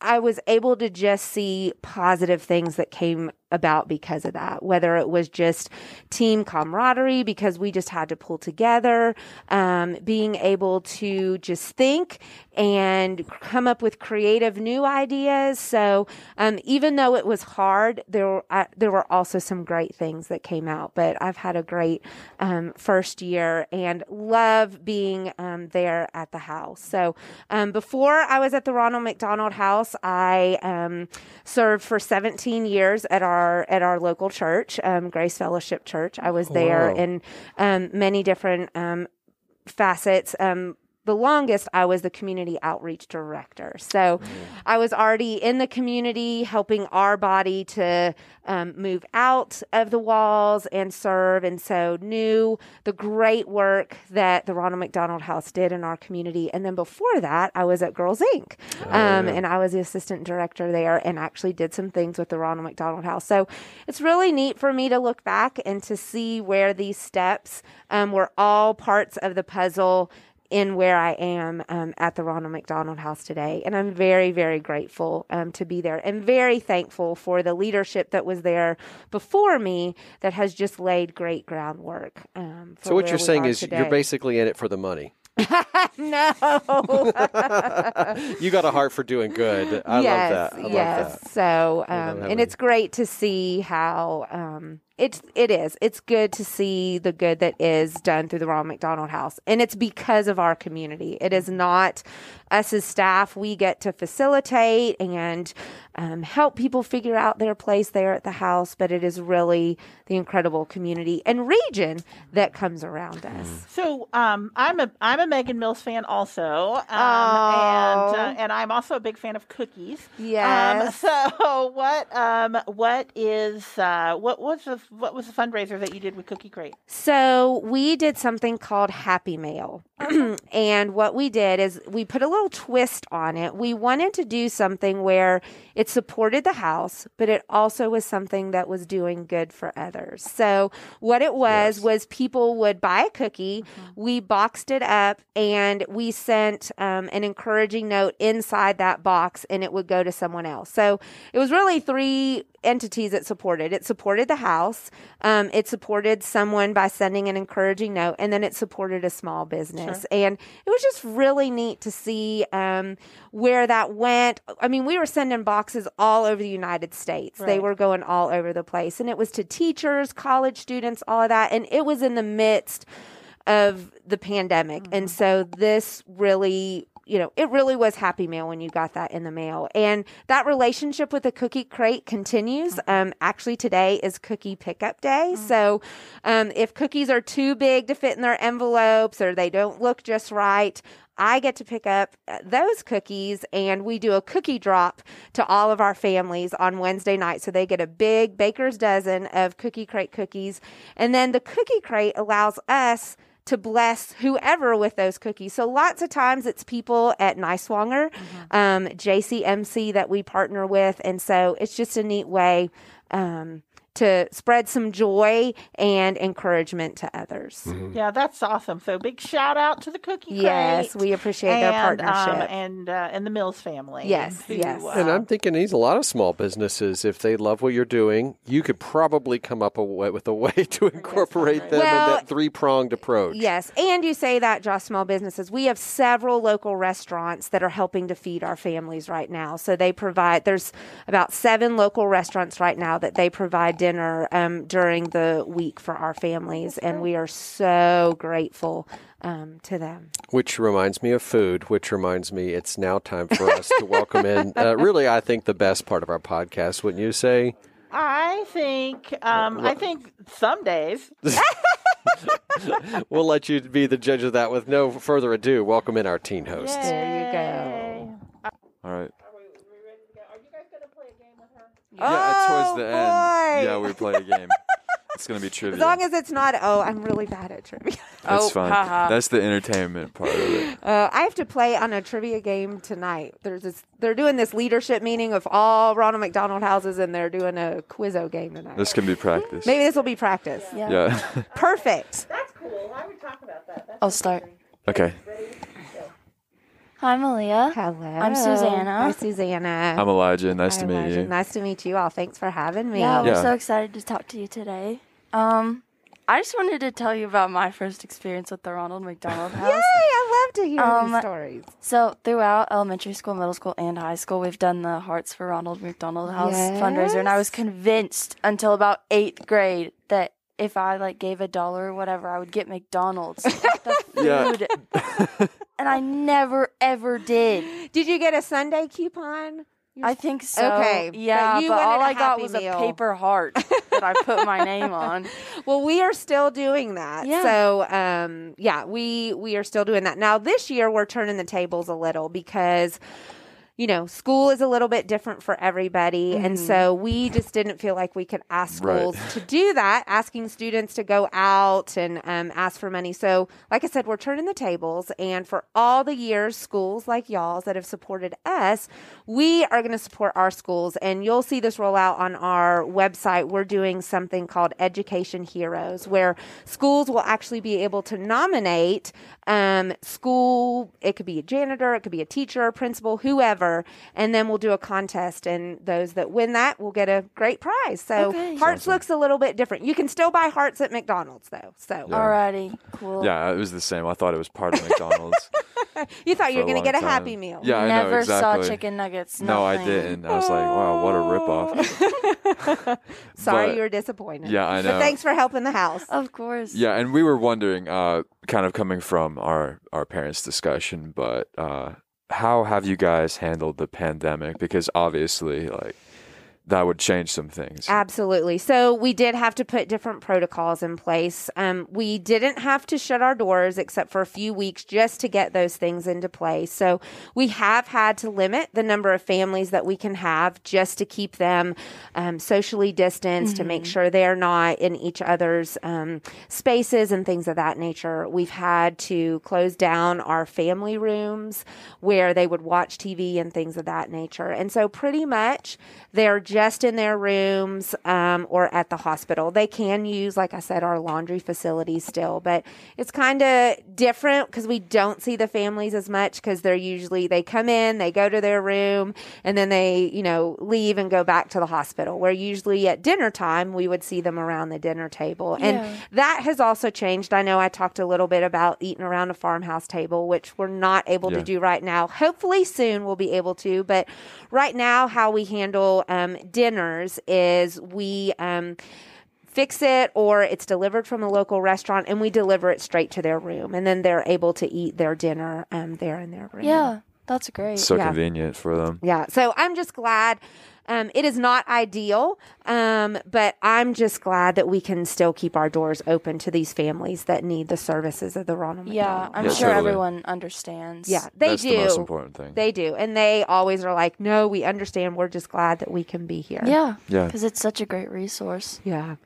I was able to just see positive things that came about because of that, whether it was just team camaraderie because we just had to pull together, um, being able to just think and come up with creative new ideas. So um, even though it was hard, there were, there were also some great things that came out. But I've had a great um, first year and love being um, there at the house. So um, before I was at the Ronald McDonald House, I um, served for 17 years at our at our local church, um, Grace Fellowship Church. I was there Wow. in um, many different um, facets. Um, the longest I was the community outreach director. So I was already in the community helping our body to um, move out of the walls and serve. And so knew the great work that the Ronald McDonald House did in our community. And then before that, I was at Girls Inc. Um, And I was the assistant director there and actually did some things with the Ronald McDonald House. So it's really neat for me to look back and to see where these steps um, were all parts of the puzzle in where I am um, at the Ronald McDonald House today. And I'm very, very grateful um, to be there and very thankful for the leadership that was there before me that has just laid great groundwork. Um, for So what you're saying is today. you're basically in it for the money. no. You got a heart for doing good. I yes, love that. I yes. love that. So, um, and it's great to see how um, it's it is. It's good to see the good that is done through the Ronald McDonald House, and it's because of our community. It is not us as staff. We get to facilitate and um, help people figure out their place there at the house, but it is really the incredible community and region that comes around us. So um, I'm a I'm a Megan Mills fan also, um, Oh. and uh, and I'm also a big fan of cookies. Yes. Um, so what um what is uh what was the what was the fundraiser that you did with Cookie Crate? So we did something called Happy Mail. and what we did is we put a little twist on it. We wanted to do something where it supported the house, but it also was something that was doing good for others. So what it was was people would buy a cookie, we boxed it up, and we sent um, an encouraging note inside that box, and it would go to someone else. So it was really three entities it supported. It supported the house, um, it supported someone by sending an encouraging note, and then it supported a small business. And it was just really neat to see um, where that went. I mean, we were sending boxes all over the United States. They were going all over the place, and it was to teachers, college students, all of that, and it was in the midst of the pandemic. And so this really you know, it really was happy mail when you got that in the mail. And that relationship with the cookie crate continues. Um, actually, today is cookie pickup day. So um, if cookies are too big to fit in their envelopes or they don't look just right, I get to pick up uh, those cookies and we do a cookie drop to all of our families on Wednesday night. So they get a big baker's dozen of cookie crate cookies. And then the cookie crate allows us to bless whoever with those cookies. So lots of times it's people at Niswonger, um, JCMC that we partner with. And so it's just a neat way um, to spread some joy and encouragement to others. Yeah, that's awesome. So big shout out to the Cookie Crate. Yes, we appreciate their and, um, partnership. and uh, and the Mills family. Yes, who, yes. uh, And I'm thinking these a lot of small businesses, if they love what you're doing, you could probably come up a way, with a way to incorporate them Well, in that three pronged approach. Yes, and you say that, Josh, small businesses. We have several local restaurants that are helping to feed our families right now. So they provide. There's about seven local restaurants right now that they provide dinner um, during the week for our families, and we are so grateful um, to them. Which reminds me of food, which reminds me it's now time for us to welcome in, uh, really, I think, the best part of our podcast, wouldn't you say? I think um, I think some days. We'll let you be the judge of that with no further ado. Welcome in our teen hosts. There you go. All right. Oh, Yeah, towards the end. boy. Yeah, we play a game. It's gonna be trivia. As long as it's not. Oh, I'm really bad at trivia. That's Oh, fine. haha. That's the entertainment part of it. Uh, I have to play on a trivia game tonight. There's this. They're doing this leadership meeting of all Ronald McDonald houses, and they're doing a quizzo game tonight. This can be practice. Maybe this will be practice. Yeah. Yeah. Perfect. That's cool. I would talk about that. That's I'll start. okay. Hi, Malia. Hello. I'm Susanna. Hi, Susanna. I'm Elijah. Nice Hi, to meet Elijah. you. Nice to meet you all. Thanks for having me. Yeah, we're Yeah. so excited to talk to you today. Um, I just wanted to tell you about my first experience with the Ronald McDonald House. Yay! I love to hear Um, these stories. So throughout elementary school, middle school, and high school, we've done the Hearts for Ronald McDonald House fundraiser, and I was convinced until about eighth grade that if I like gave a dollar or whatever, I would get McDonald's, like, the Yeah. food, and I never ever did. Did you get a sundae coupon? I think so. Okay, yeah, but you but all I got was Meal. a paper heart that I put my name on. Well, we are still doing that. Yeah. So, um, yeah, we we are still doing that. Now, this year we're turning the tables a little because you know, school is a little bit different for everybody. And so we just didn't feel like we could ask Right. schools to do that, asking students to go out and um, ask for money. So, like I said, we're turning the tables. And for all the years, schools like y'all's that have supported us, we are going to support our schools. And you'll see this roll out on our website. We're doing something called Education Heroes, where schools will actually be able to nominate um, school, it could be a janitor, it could be a teacher, principal, whoever, and then we'll do a contest. And those that win that will get a great prize. So Okay. Hearts looks a little bit different. You can still buy Hearts at McDonald's, though. So Yeah. Alrighty, cool. Yeah, it was the same. I thought it was part of McDonald's. you thought you were going to long get a time. Happy Meal. Yeah, I know Never exactly. saw chicken nuggets. No, I didn't. I was like, wow, what a ripoff. Sorry But- you were disappointed. Yeah, I But know. thanks for helping the house. Of course. Yeah, and we were wondering, uh, kind of coming from our our parents' discussion, but uh, how have you guys handled the pandemic? Because obviously, like that would change some things. Absolutely. So we did have to put different protocols in place. Um, we didn't have to shut our doors except for a few weeks just to get those things into place. So we have had to limit the number of families that we can have just to keep them um, socially distanced to make sure they're not in each other's um, spaces and things of that nature. We've had to close down our family rooms where they would watch TV and things of that nature. And so pretty much they're just in their rooms um, or at the hospital. They can use, like I said, our laundry facilities still, but it's kind of different because we don't see the families as much because they're usually they come in, they go to their room, and then they you know leave and go back to the hospital. Where usually at dinner time we would see them around the dinner table, and that has also changed. I know I talked a little bit about eating around a farmhouse table, which we're not able Yeah. to do right now. Hopefully soon we'll be able to, but right now how we handle um, dinners is we. Um, fix it or it's delivered from a local restaurant and we deliver it straight to their room and then they're able to eat their dinner um, there in their room Yeah, that's great. so yeah. convenient for them. yeah so i'm just glad um, it is not ideal um, but i'm just glad that we can still keep our doors open to these families that need the services of the ronald McDonald. yeah, I'm Yeah, sure totally. everyone understands. yeah they That's do the most important thing. they do and they always are like no we understand we're just glad that we can be here Yeah. Yeah. Because it's such a great resource. yeah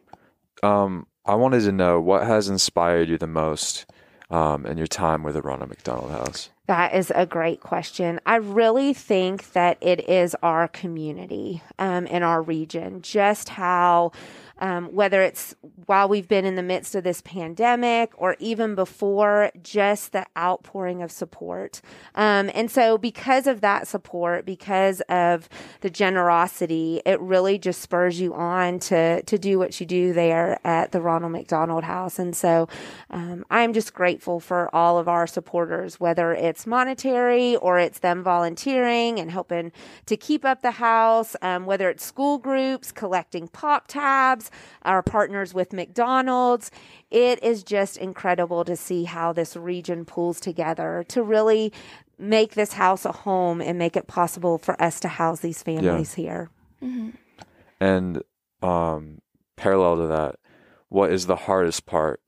Um, I wanted to know what has inspired you the most um, in your time with the Ronald McDonald House. That is a great question. I really think that it is our community um, in our region, just how um, whether it's while we've been in the midst of this pandemic or even before, just the outpouring of support. Um, and so, because of that support, because of the generosity, it really just spurs you on to to do what you do there at the Ronald McDonald House. And so, um, I'm just grateful for all of our supporters, whether it's monetary or it's them volunteering and helping to keep up the house, um, whether it's school groups collecting pop tabs our partners with McDonald's. It is just incredible to see how this region pulls together to really make this house a home and make it possible for us to house these families here. And um, parallel to that, what is the hardest part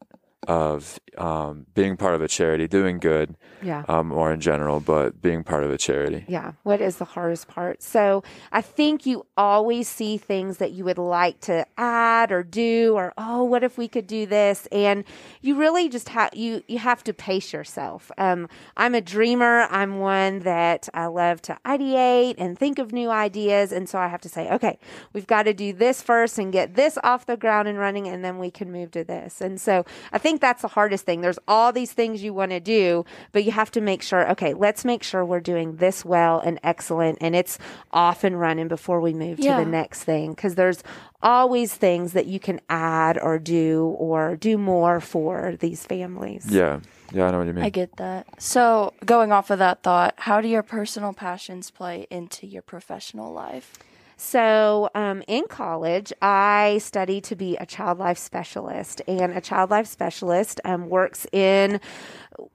of um, being part of a charity, doing good, Yeah. um, or in general, but being part of a charity? Yeah. What is the hardest part? So I think you always see things that you would like to add or do, or oh, what if we could do this? And you really just have you you have to pace yourself. Um, I'm a dreamer. I'm one that I love to ideate and think of new ideas, and so I have to say, okay, we've got to do this first and get this off the ground and running, and then we can move to this. And so I think that's the hardest thing. There's all these things you want to do, but you have to make sure, okay, let's make sure we're doing this well and excellent and it's off and running before we move Yeah. to the next thing. Because there's always things that you can add or do or do more for these families. Yeah, yeah, I know what you mean. I get that. So, going off of that thought, how do your personal passions play into your professional life? So, um, in college, I studied to be a child life specialist, and a child life specialist um, works in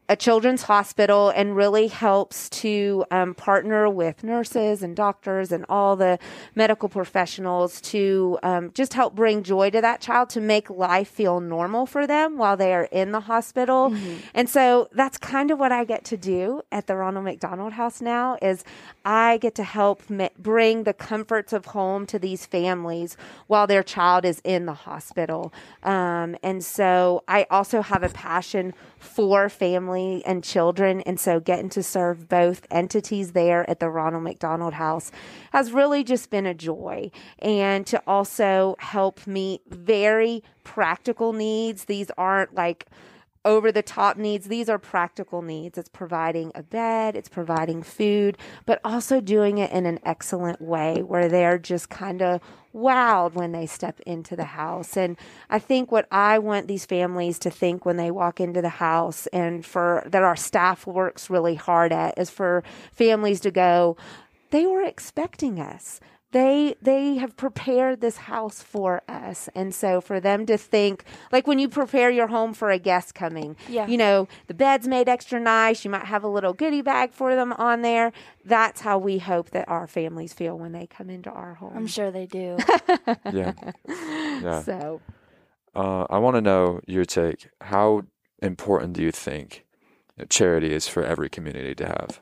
a children's hospital and really helps to um, partner with nurses and doctors and all the medical professionals to um, just help bring joy to that child to make life feel normal for them while they are in the hospital. And so that's kind of what I get to do at the Ronald McDonald House now is I get to help ma- bring the comforts of home to these families while their child is in the hospital. Um, and so I also have a passion for family and children. And so getting to serve both entities there at the Ronald McDonald House has really just been a joy. And to also help meet very practical needs. These aren't like over the top needs. These are practical needs. It's providing a bed, it's providing food, but also doing it in an excellent way where they're just kind of wowed when they step into the house. And I think what I want these families to think when they walk into the house and for that our staff works really hard at is for families to go, they were expecting us they they have prepared this house for us and so for them to think like when you prepare your home for a guest coming Yeah. you know the bed's made extra nice you might have a little goodie bag for them on there that's how we hope that our families feel when they come into our home I'm sure they do. yeah, yeah. so Uh, I want to know your take. How important do you think charity is for every community to have?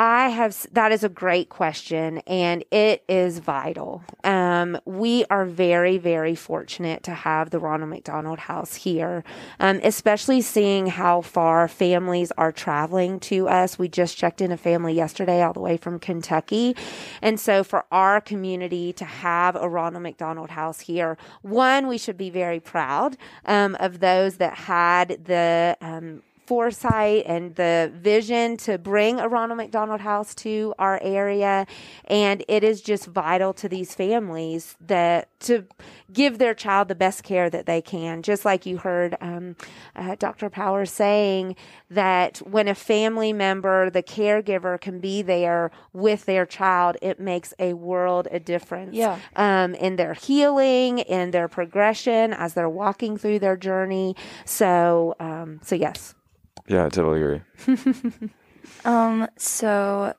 I have, that is a great question, and it is vital. Um, we are very, very fortunate to have the Ronald McDonald House here, um, especially seeing how far families are traveling to us. We just checked in a family yesterday, all the way from Kentucky. And so, for our community to have a Ronald McDonald House here, one, we should be very proud um, of those that had the um, foresight and the vision to bring a Ronald McDonald House to our area. And it is just vital to these families that to give their child the best care that they can. Just like you heard um, uh, Dr. Power saying that when a family member, the caregiver, can be there with their child, it makes a world of difference Yeah. um, in their healing, in their progression as they're walking through their journey. So, um, so yes. Yeah, I totally agree. Um, so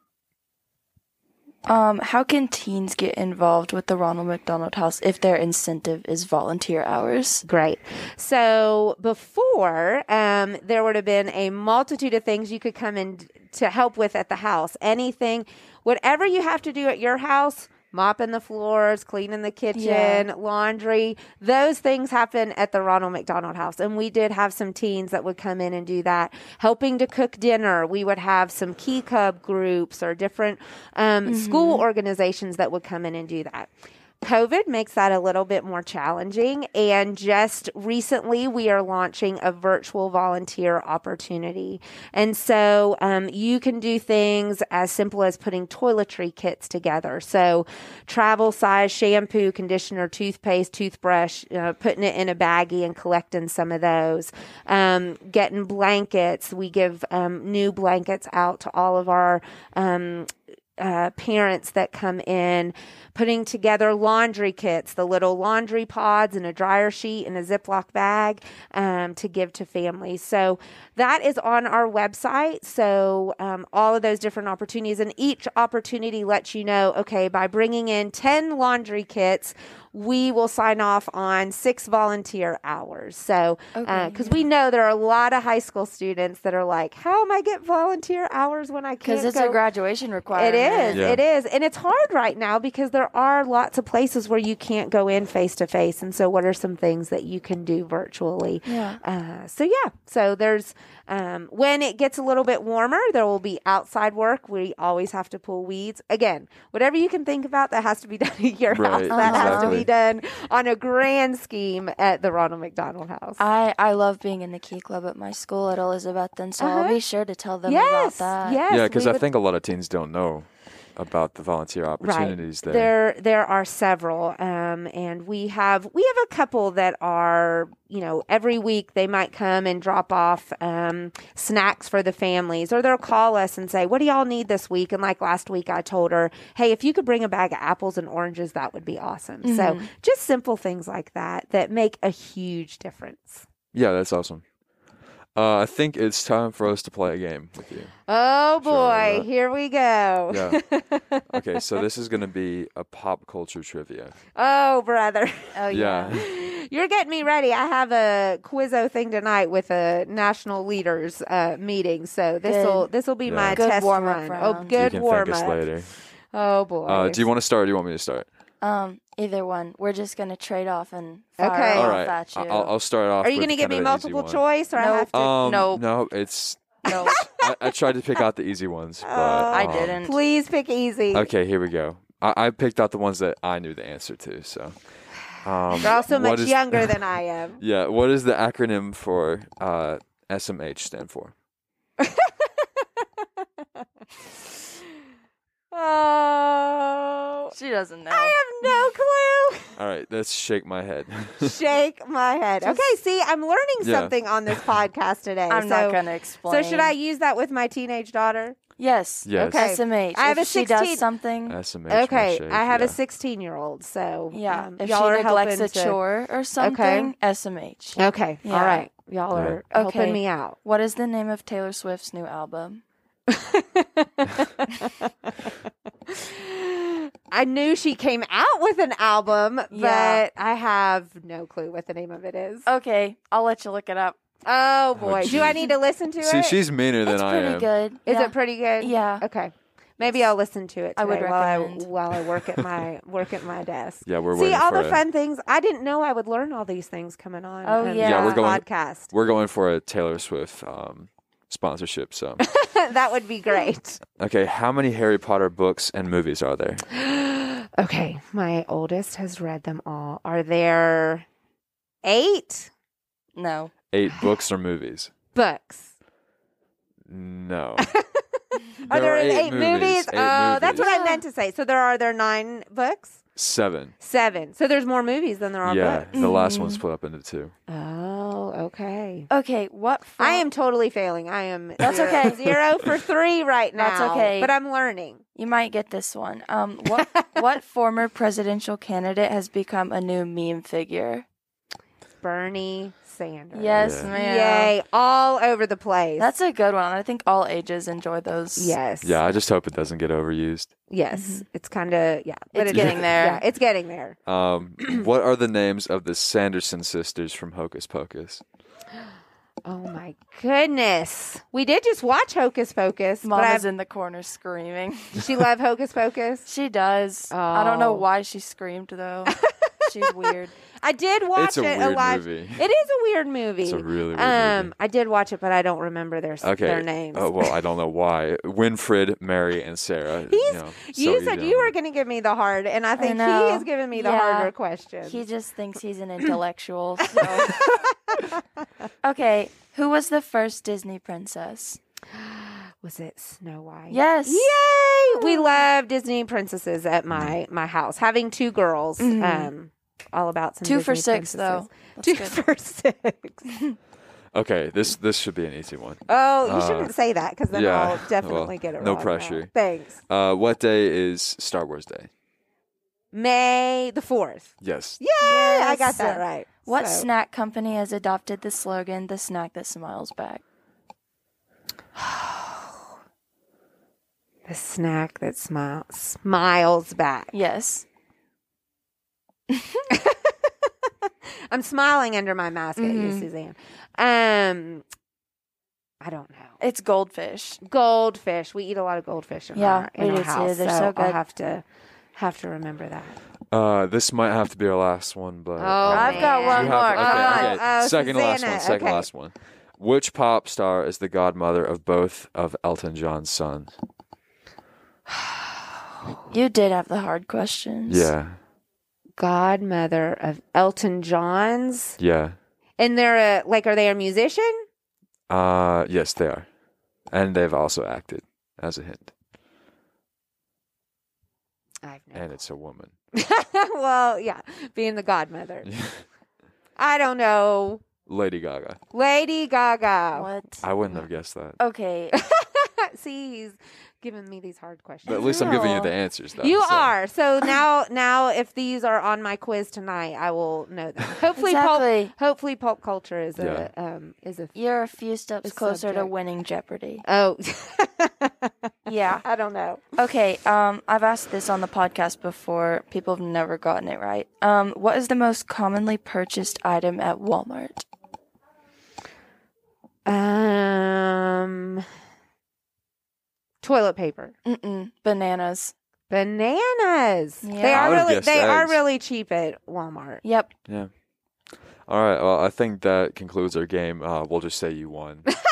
um, how can teens get involved with the Ronald McDonald House if their incentive is volunteer hours? Great. So before, um, there would have been a multitude of things you could come in to help with at the house. Anything, whatever you have to do at your house, mopping the floors, cleaning the kitchen, Yeah. laundry. Those things happen at the Ronald McDonald House. And we did have some teens that would come in and do that. Helping to cook dinner. We would have some Key Club groups or different um, school organizations that would come in and do that. COVID makes that a little bit more challenging. And just recently, we are launching a virtual volunteer opportunity. And so um, you can do things as simple as putting toiletry kits together. So, travel size shampoo, conditioner, toothpaste, toothbrush, uh, putting it in a baggie and collecting some of those. Um, getting blankets. We give um, new blankets out to all of our um, uh, parents that come in, putting together laundry kits, the little laundry pods and a dryer sheet and a Ziploc bag um, to give to families. So that is on our website. So um, all of those different opportunities, and each opportunity lets you know, okay, by bringing in 10 laundry kits, we will sign off on six volunteer hours. So, because Okay, we know there are a lot of high school students that are like, "How am I get volunteer hours when I can't?" Because it's go a graduation requirement. It is. Yeah. It is. And it's hard right now because there are lots of places where you can't go in face to face. And so, what are some things that you can do virtually? Yeah. Uh, so, yeah. So, there's um, when it gets a little bit warmer, there will be outside work. We always have to pull weeds. Again, whatever you can think about that has to be done at your Right, house, that has to be done on a grand scheme at the Ronald McDonald House. I, I love being in the Key Club at my school at Elizabethton, so I'll Uh-huh. be sure to tell them yes. about that. Yes. yeah, because I would- think a lot of teens don't know about the volunteer opportunities there. There, there are several, um, and we have we have a couple that are you know every week they might come and drop off um, snacks for the families, or they'll call us and say, "What do y'all need this week?" And like last week, I told her, "Hey, if you could bring a bag of apples and oranges, that would be awesome." So just simple things like that that make a huge difference. Yeah, that's awesome. Uh, I think it's time for us to play a game with you. Oh boy, right. here we go. Yeah. Okay, so this is going to be a pop culture trivia. oh brother. Oh, Yeah. You're getting me ready. I have a quizzo thing tonight with a national leaders uh, meeting, so this will this will be Yeah. my Good test warm-up run. round. Oh, good warm thank us up. later. Oh boy. Uh, do you want to start or do you want me to start? Um, either one. We're just gonna trade off and fire Okay. off All right. at you. I- I'll, I'll start off. Are you going going to to give me multiple choice, or I have to? Um, Nope. No, it's. no, I, I tried to pick out the easy ones, but I um, didn't. Please pick easy. Okay, here we go. I, I picked out the ones that I knew the answer to. So, um, You're also what much is- younger than I am. Yeah, what does the acronym for uh, SMH stand for? Oh, She doesn't know. I have no clue. All right, let's shake my head. Shake my head. Okay, see, I'm learning Yeah. something on this podcast today. I'm so, not gonna explain. So should I use that with my teenage daughter? Yes. yes. Okay. SMH. I have if a she 16 does something. SMH. Okay, shake, I have yeah. a 16 year old, so yeah. um, if y'all she are neglects helping a to- chore or something, SMH. Okay, all Yeah. right, y'all Yeah. are helping Okay. me out. What is the name of Taylor Swift's new album? I knew she came out with an album, but Yeah. I have no clue what the name of it is. Okay, I'll let you look it up. Oh boy, do I need to listen to See, it? she's meaner than It's I pretty am. good. Is yeah. it pretty good? Yeah. Okay. Maybe I'll listen to it I would today while I recommend. while I work at my work at my desk. Yeah, we're See all for the a- fun things. I didn't know I would learn all these things coming on. Oh, yeah. Yeah, we're going- podcast. We're going for a Taylor Swift um, sponsorship. So, that would be great. okay, how many Harry Potter books and movies are there? Okay, my oldest has read them all. Are there eight No. Eight books or movies? books? No. Are there are eight, movies? Eight oh, that's what I meant to say. So there are there nine books? Seven. Seven. So there's more movies than there are Yeah, books. the last one split up into two. Oh, okay. Okay, what? For- I am totally failing. I am That's zero- okay. Zero for three right now. That's okay. But I'm learning. You might get this one. Um, what what former presidential candidate has become a new meme figure? Bernie Sanders. Yes, Yeah. ma'am. Yay. All over the place. That's a good one. I think all ages enjoy those. yes. Yeah, I just hope it doesn't get overused. Yes. It's kind of yeah. but It's it- getting there. Yeah, it's getting there. Um, what are the names of the Sanderson sisters from Hocus Pocus? Oh my goodness. We did just watch Hocus Pocus. but Mama's in the corner screaming. she love Hocus Pocus. She does. I don't know Oh. why she screamed though. She's weird. I did watch It's a it weird live. movie. It is a weird movie. It's a really weird um, movie. I did watch it, but I don't remember their Okay. their names. Oh well, I don't know why. Winifred, Mary, and Sarah. He's- you know, you so said you were going to give me the hard, and I think he is giving me the Yeah. harder question. He just thinks he's an intellectual. So. okay, who was the first Disney princess? Was it Snow White? Yes. Yay! We love Disney princesses at my my house. Having two girls, Mhm. um, all about some Two for Disney six, though. That's Two good. for six. Okay, this this should be an easy one. Oh, you Uh, shouldn't say that because then yeah, I'll definitely well, get it no wrong now. pressure. Thanks. Uh, what day is Star Wars Day? May the fourth. Yes. Yay! I got that right. What So- snack company has adopted the slogan "The snack that smiles back"? The snack that smiles smiles back. Yes. I'm smiling under my mask at you, Mhm. Suzanne. Um, I don't know. It's goldfish. Goldfish. We eat a lot of goldfish in Yeah, our, in we our do too. They're so I'll good. have to have to remember that. Uh, this might have to be our last one, but Oh, I've got man. one you more. have, Come okay, on. okay. Oh, second to last Susanna, one. Second to okay. last one. Which pop star is the godmother of both of Elton John's sons? You did have the hard questions. Yeah, Godmother of Elton John's, yeah. and they're a, like, are they a musician? Uh, yes, they are, and they've also acted as a hint, I've and it's a woman. well, yeah, being the godmother. I don't know. Lady Gaga. Lady Gaga. What? I wouldn't have guessed that, Okay. See, he's giving me these hard questions. but at least I'm giving you the answers. Though, You so. are. So now now if these are on my quiz tonight, I will know them. Hopefully Exactly. pulp hopefully pulp culture is a um is a You're a few steps The closer to winning Jeopardy. Oh Yeah. I don't know. Okay, um, I've asked this on the podcast before. People have never gotten it right. Um, what is the most commonly purchased item at Walmart? Um toilet paper. Mm-mm, bananas. Bananas. They Yeah. I are would've really guessed they are eggs. really cheap at Walmart. Yep. Yeah. All right. Well, I think that concludes our game. Uh, we'll just say you won.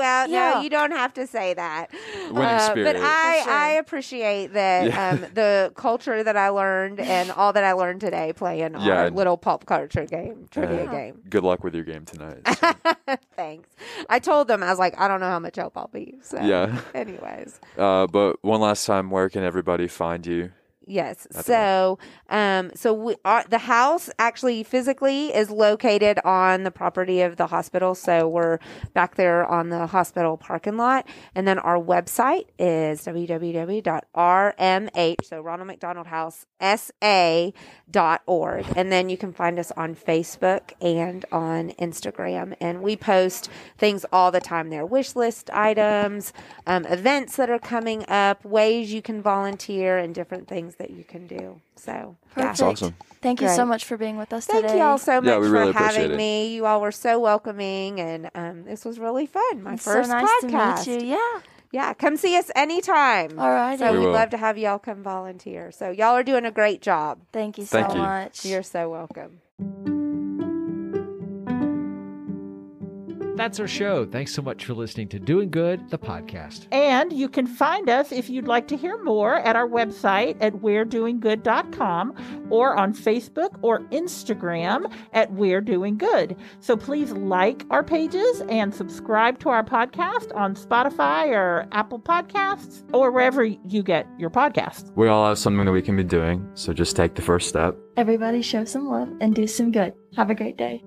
well, no, you don't have to say that. Winning Uh. But I, sure. I appreciate that Yeah. um, the culture that I learned and all that I learned today playing Yeah, our little pop culture game, trivia Yeah. game. Good luck with your game tonight. so. Thanks. I told them, I was like, I don't know how much help I'll be. So, Yeah. anyways. Uh, but one last time, where can everybody find you? Yes. That's So, um, so we are, the house actually physically is located on the property of the hospital. So we're back there on the hospital parking lot, and then our website is www.rmh. So Ronald McDonald House sa dot org, and then you can find us on Facebook and on Instagram, and we post things all the time there: wish list items, um, events that are coming up, ways you can volunteer, and different things that you can do. So, yeah. Perfect. awesome. Thank you so much for being with us Thank today. Thank you all so much Yeah, we for really appreciate having it. me. You all were so welcoming, and um, this was really fun. My It's first so nice podcast. to meet you. Yeah. Yeah, come see us anytime. All right. So We we'd love to have y'all come volunteer. So y'all are doing a great job. Thank you so Thank you. much. You're so welcome. That's our show. Thanks so much for listening to Doing Good, the podcast. And you can find us if you'd like to hear more at our website at we'redoinggood.com or on Facebook or Instagram at We're Doing Good. So please like our pages and subscribe to our podcast on Spotify or Apple Podcasts or wherever you get your podcasts. We all have something that we can be doing, so just take the first step. Everybody show some love and do some good. Have a great day.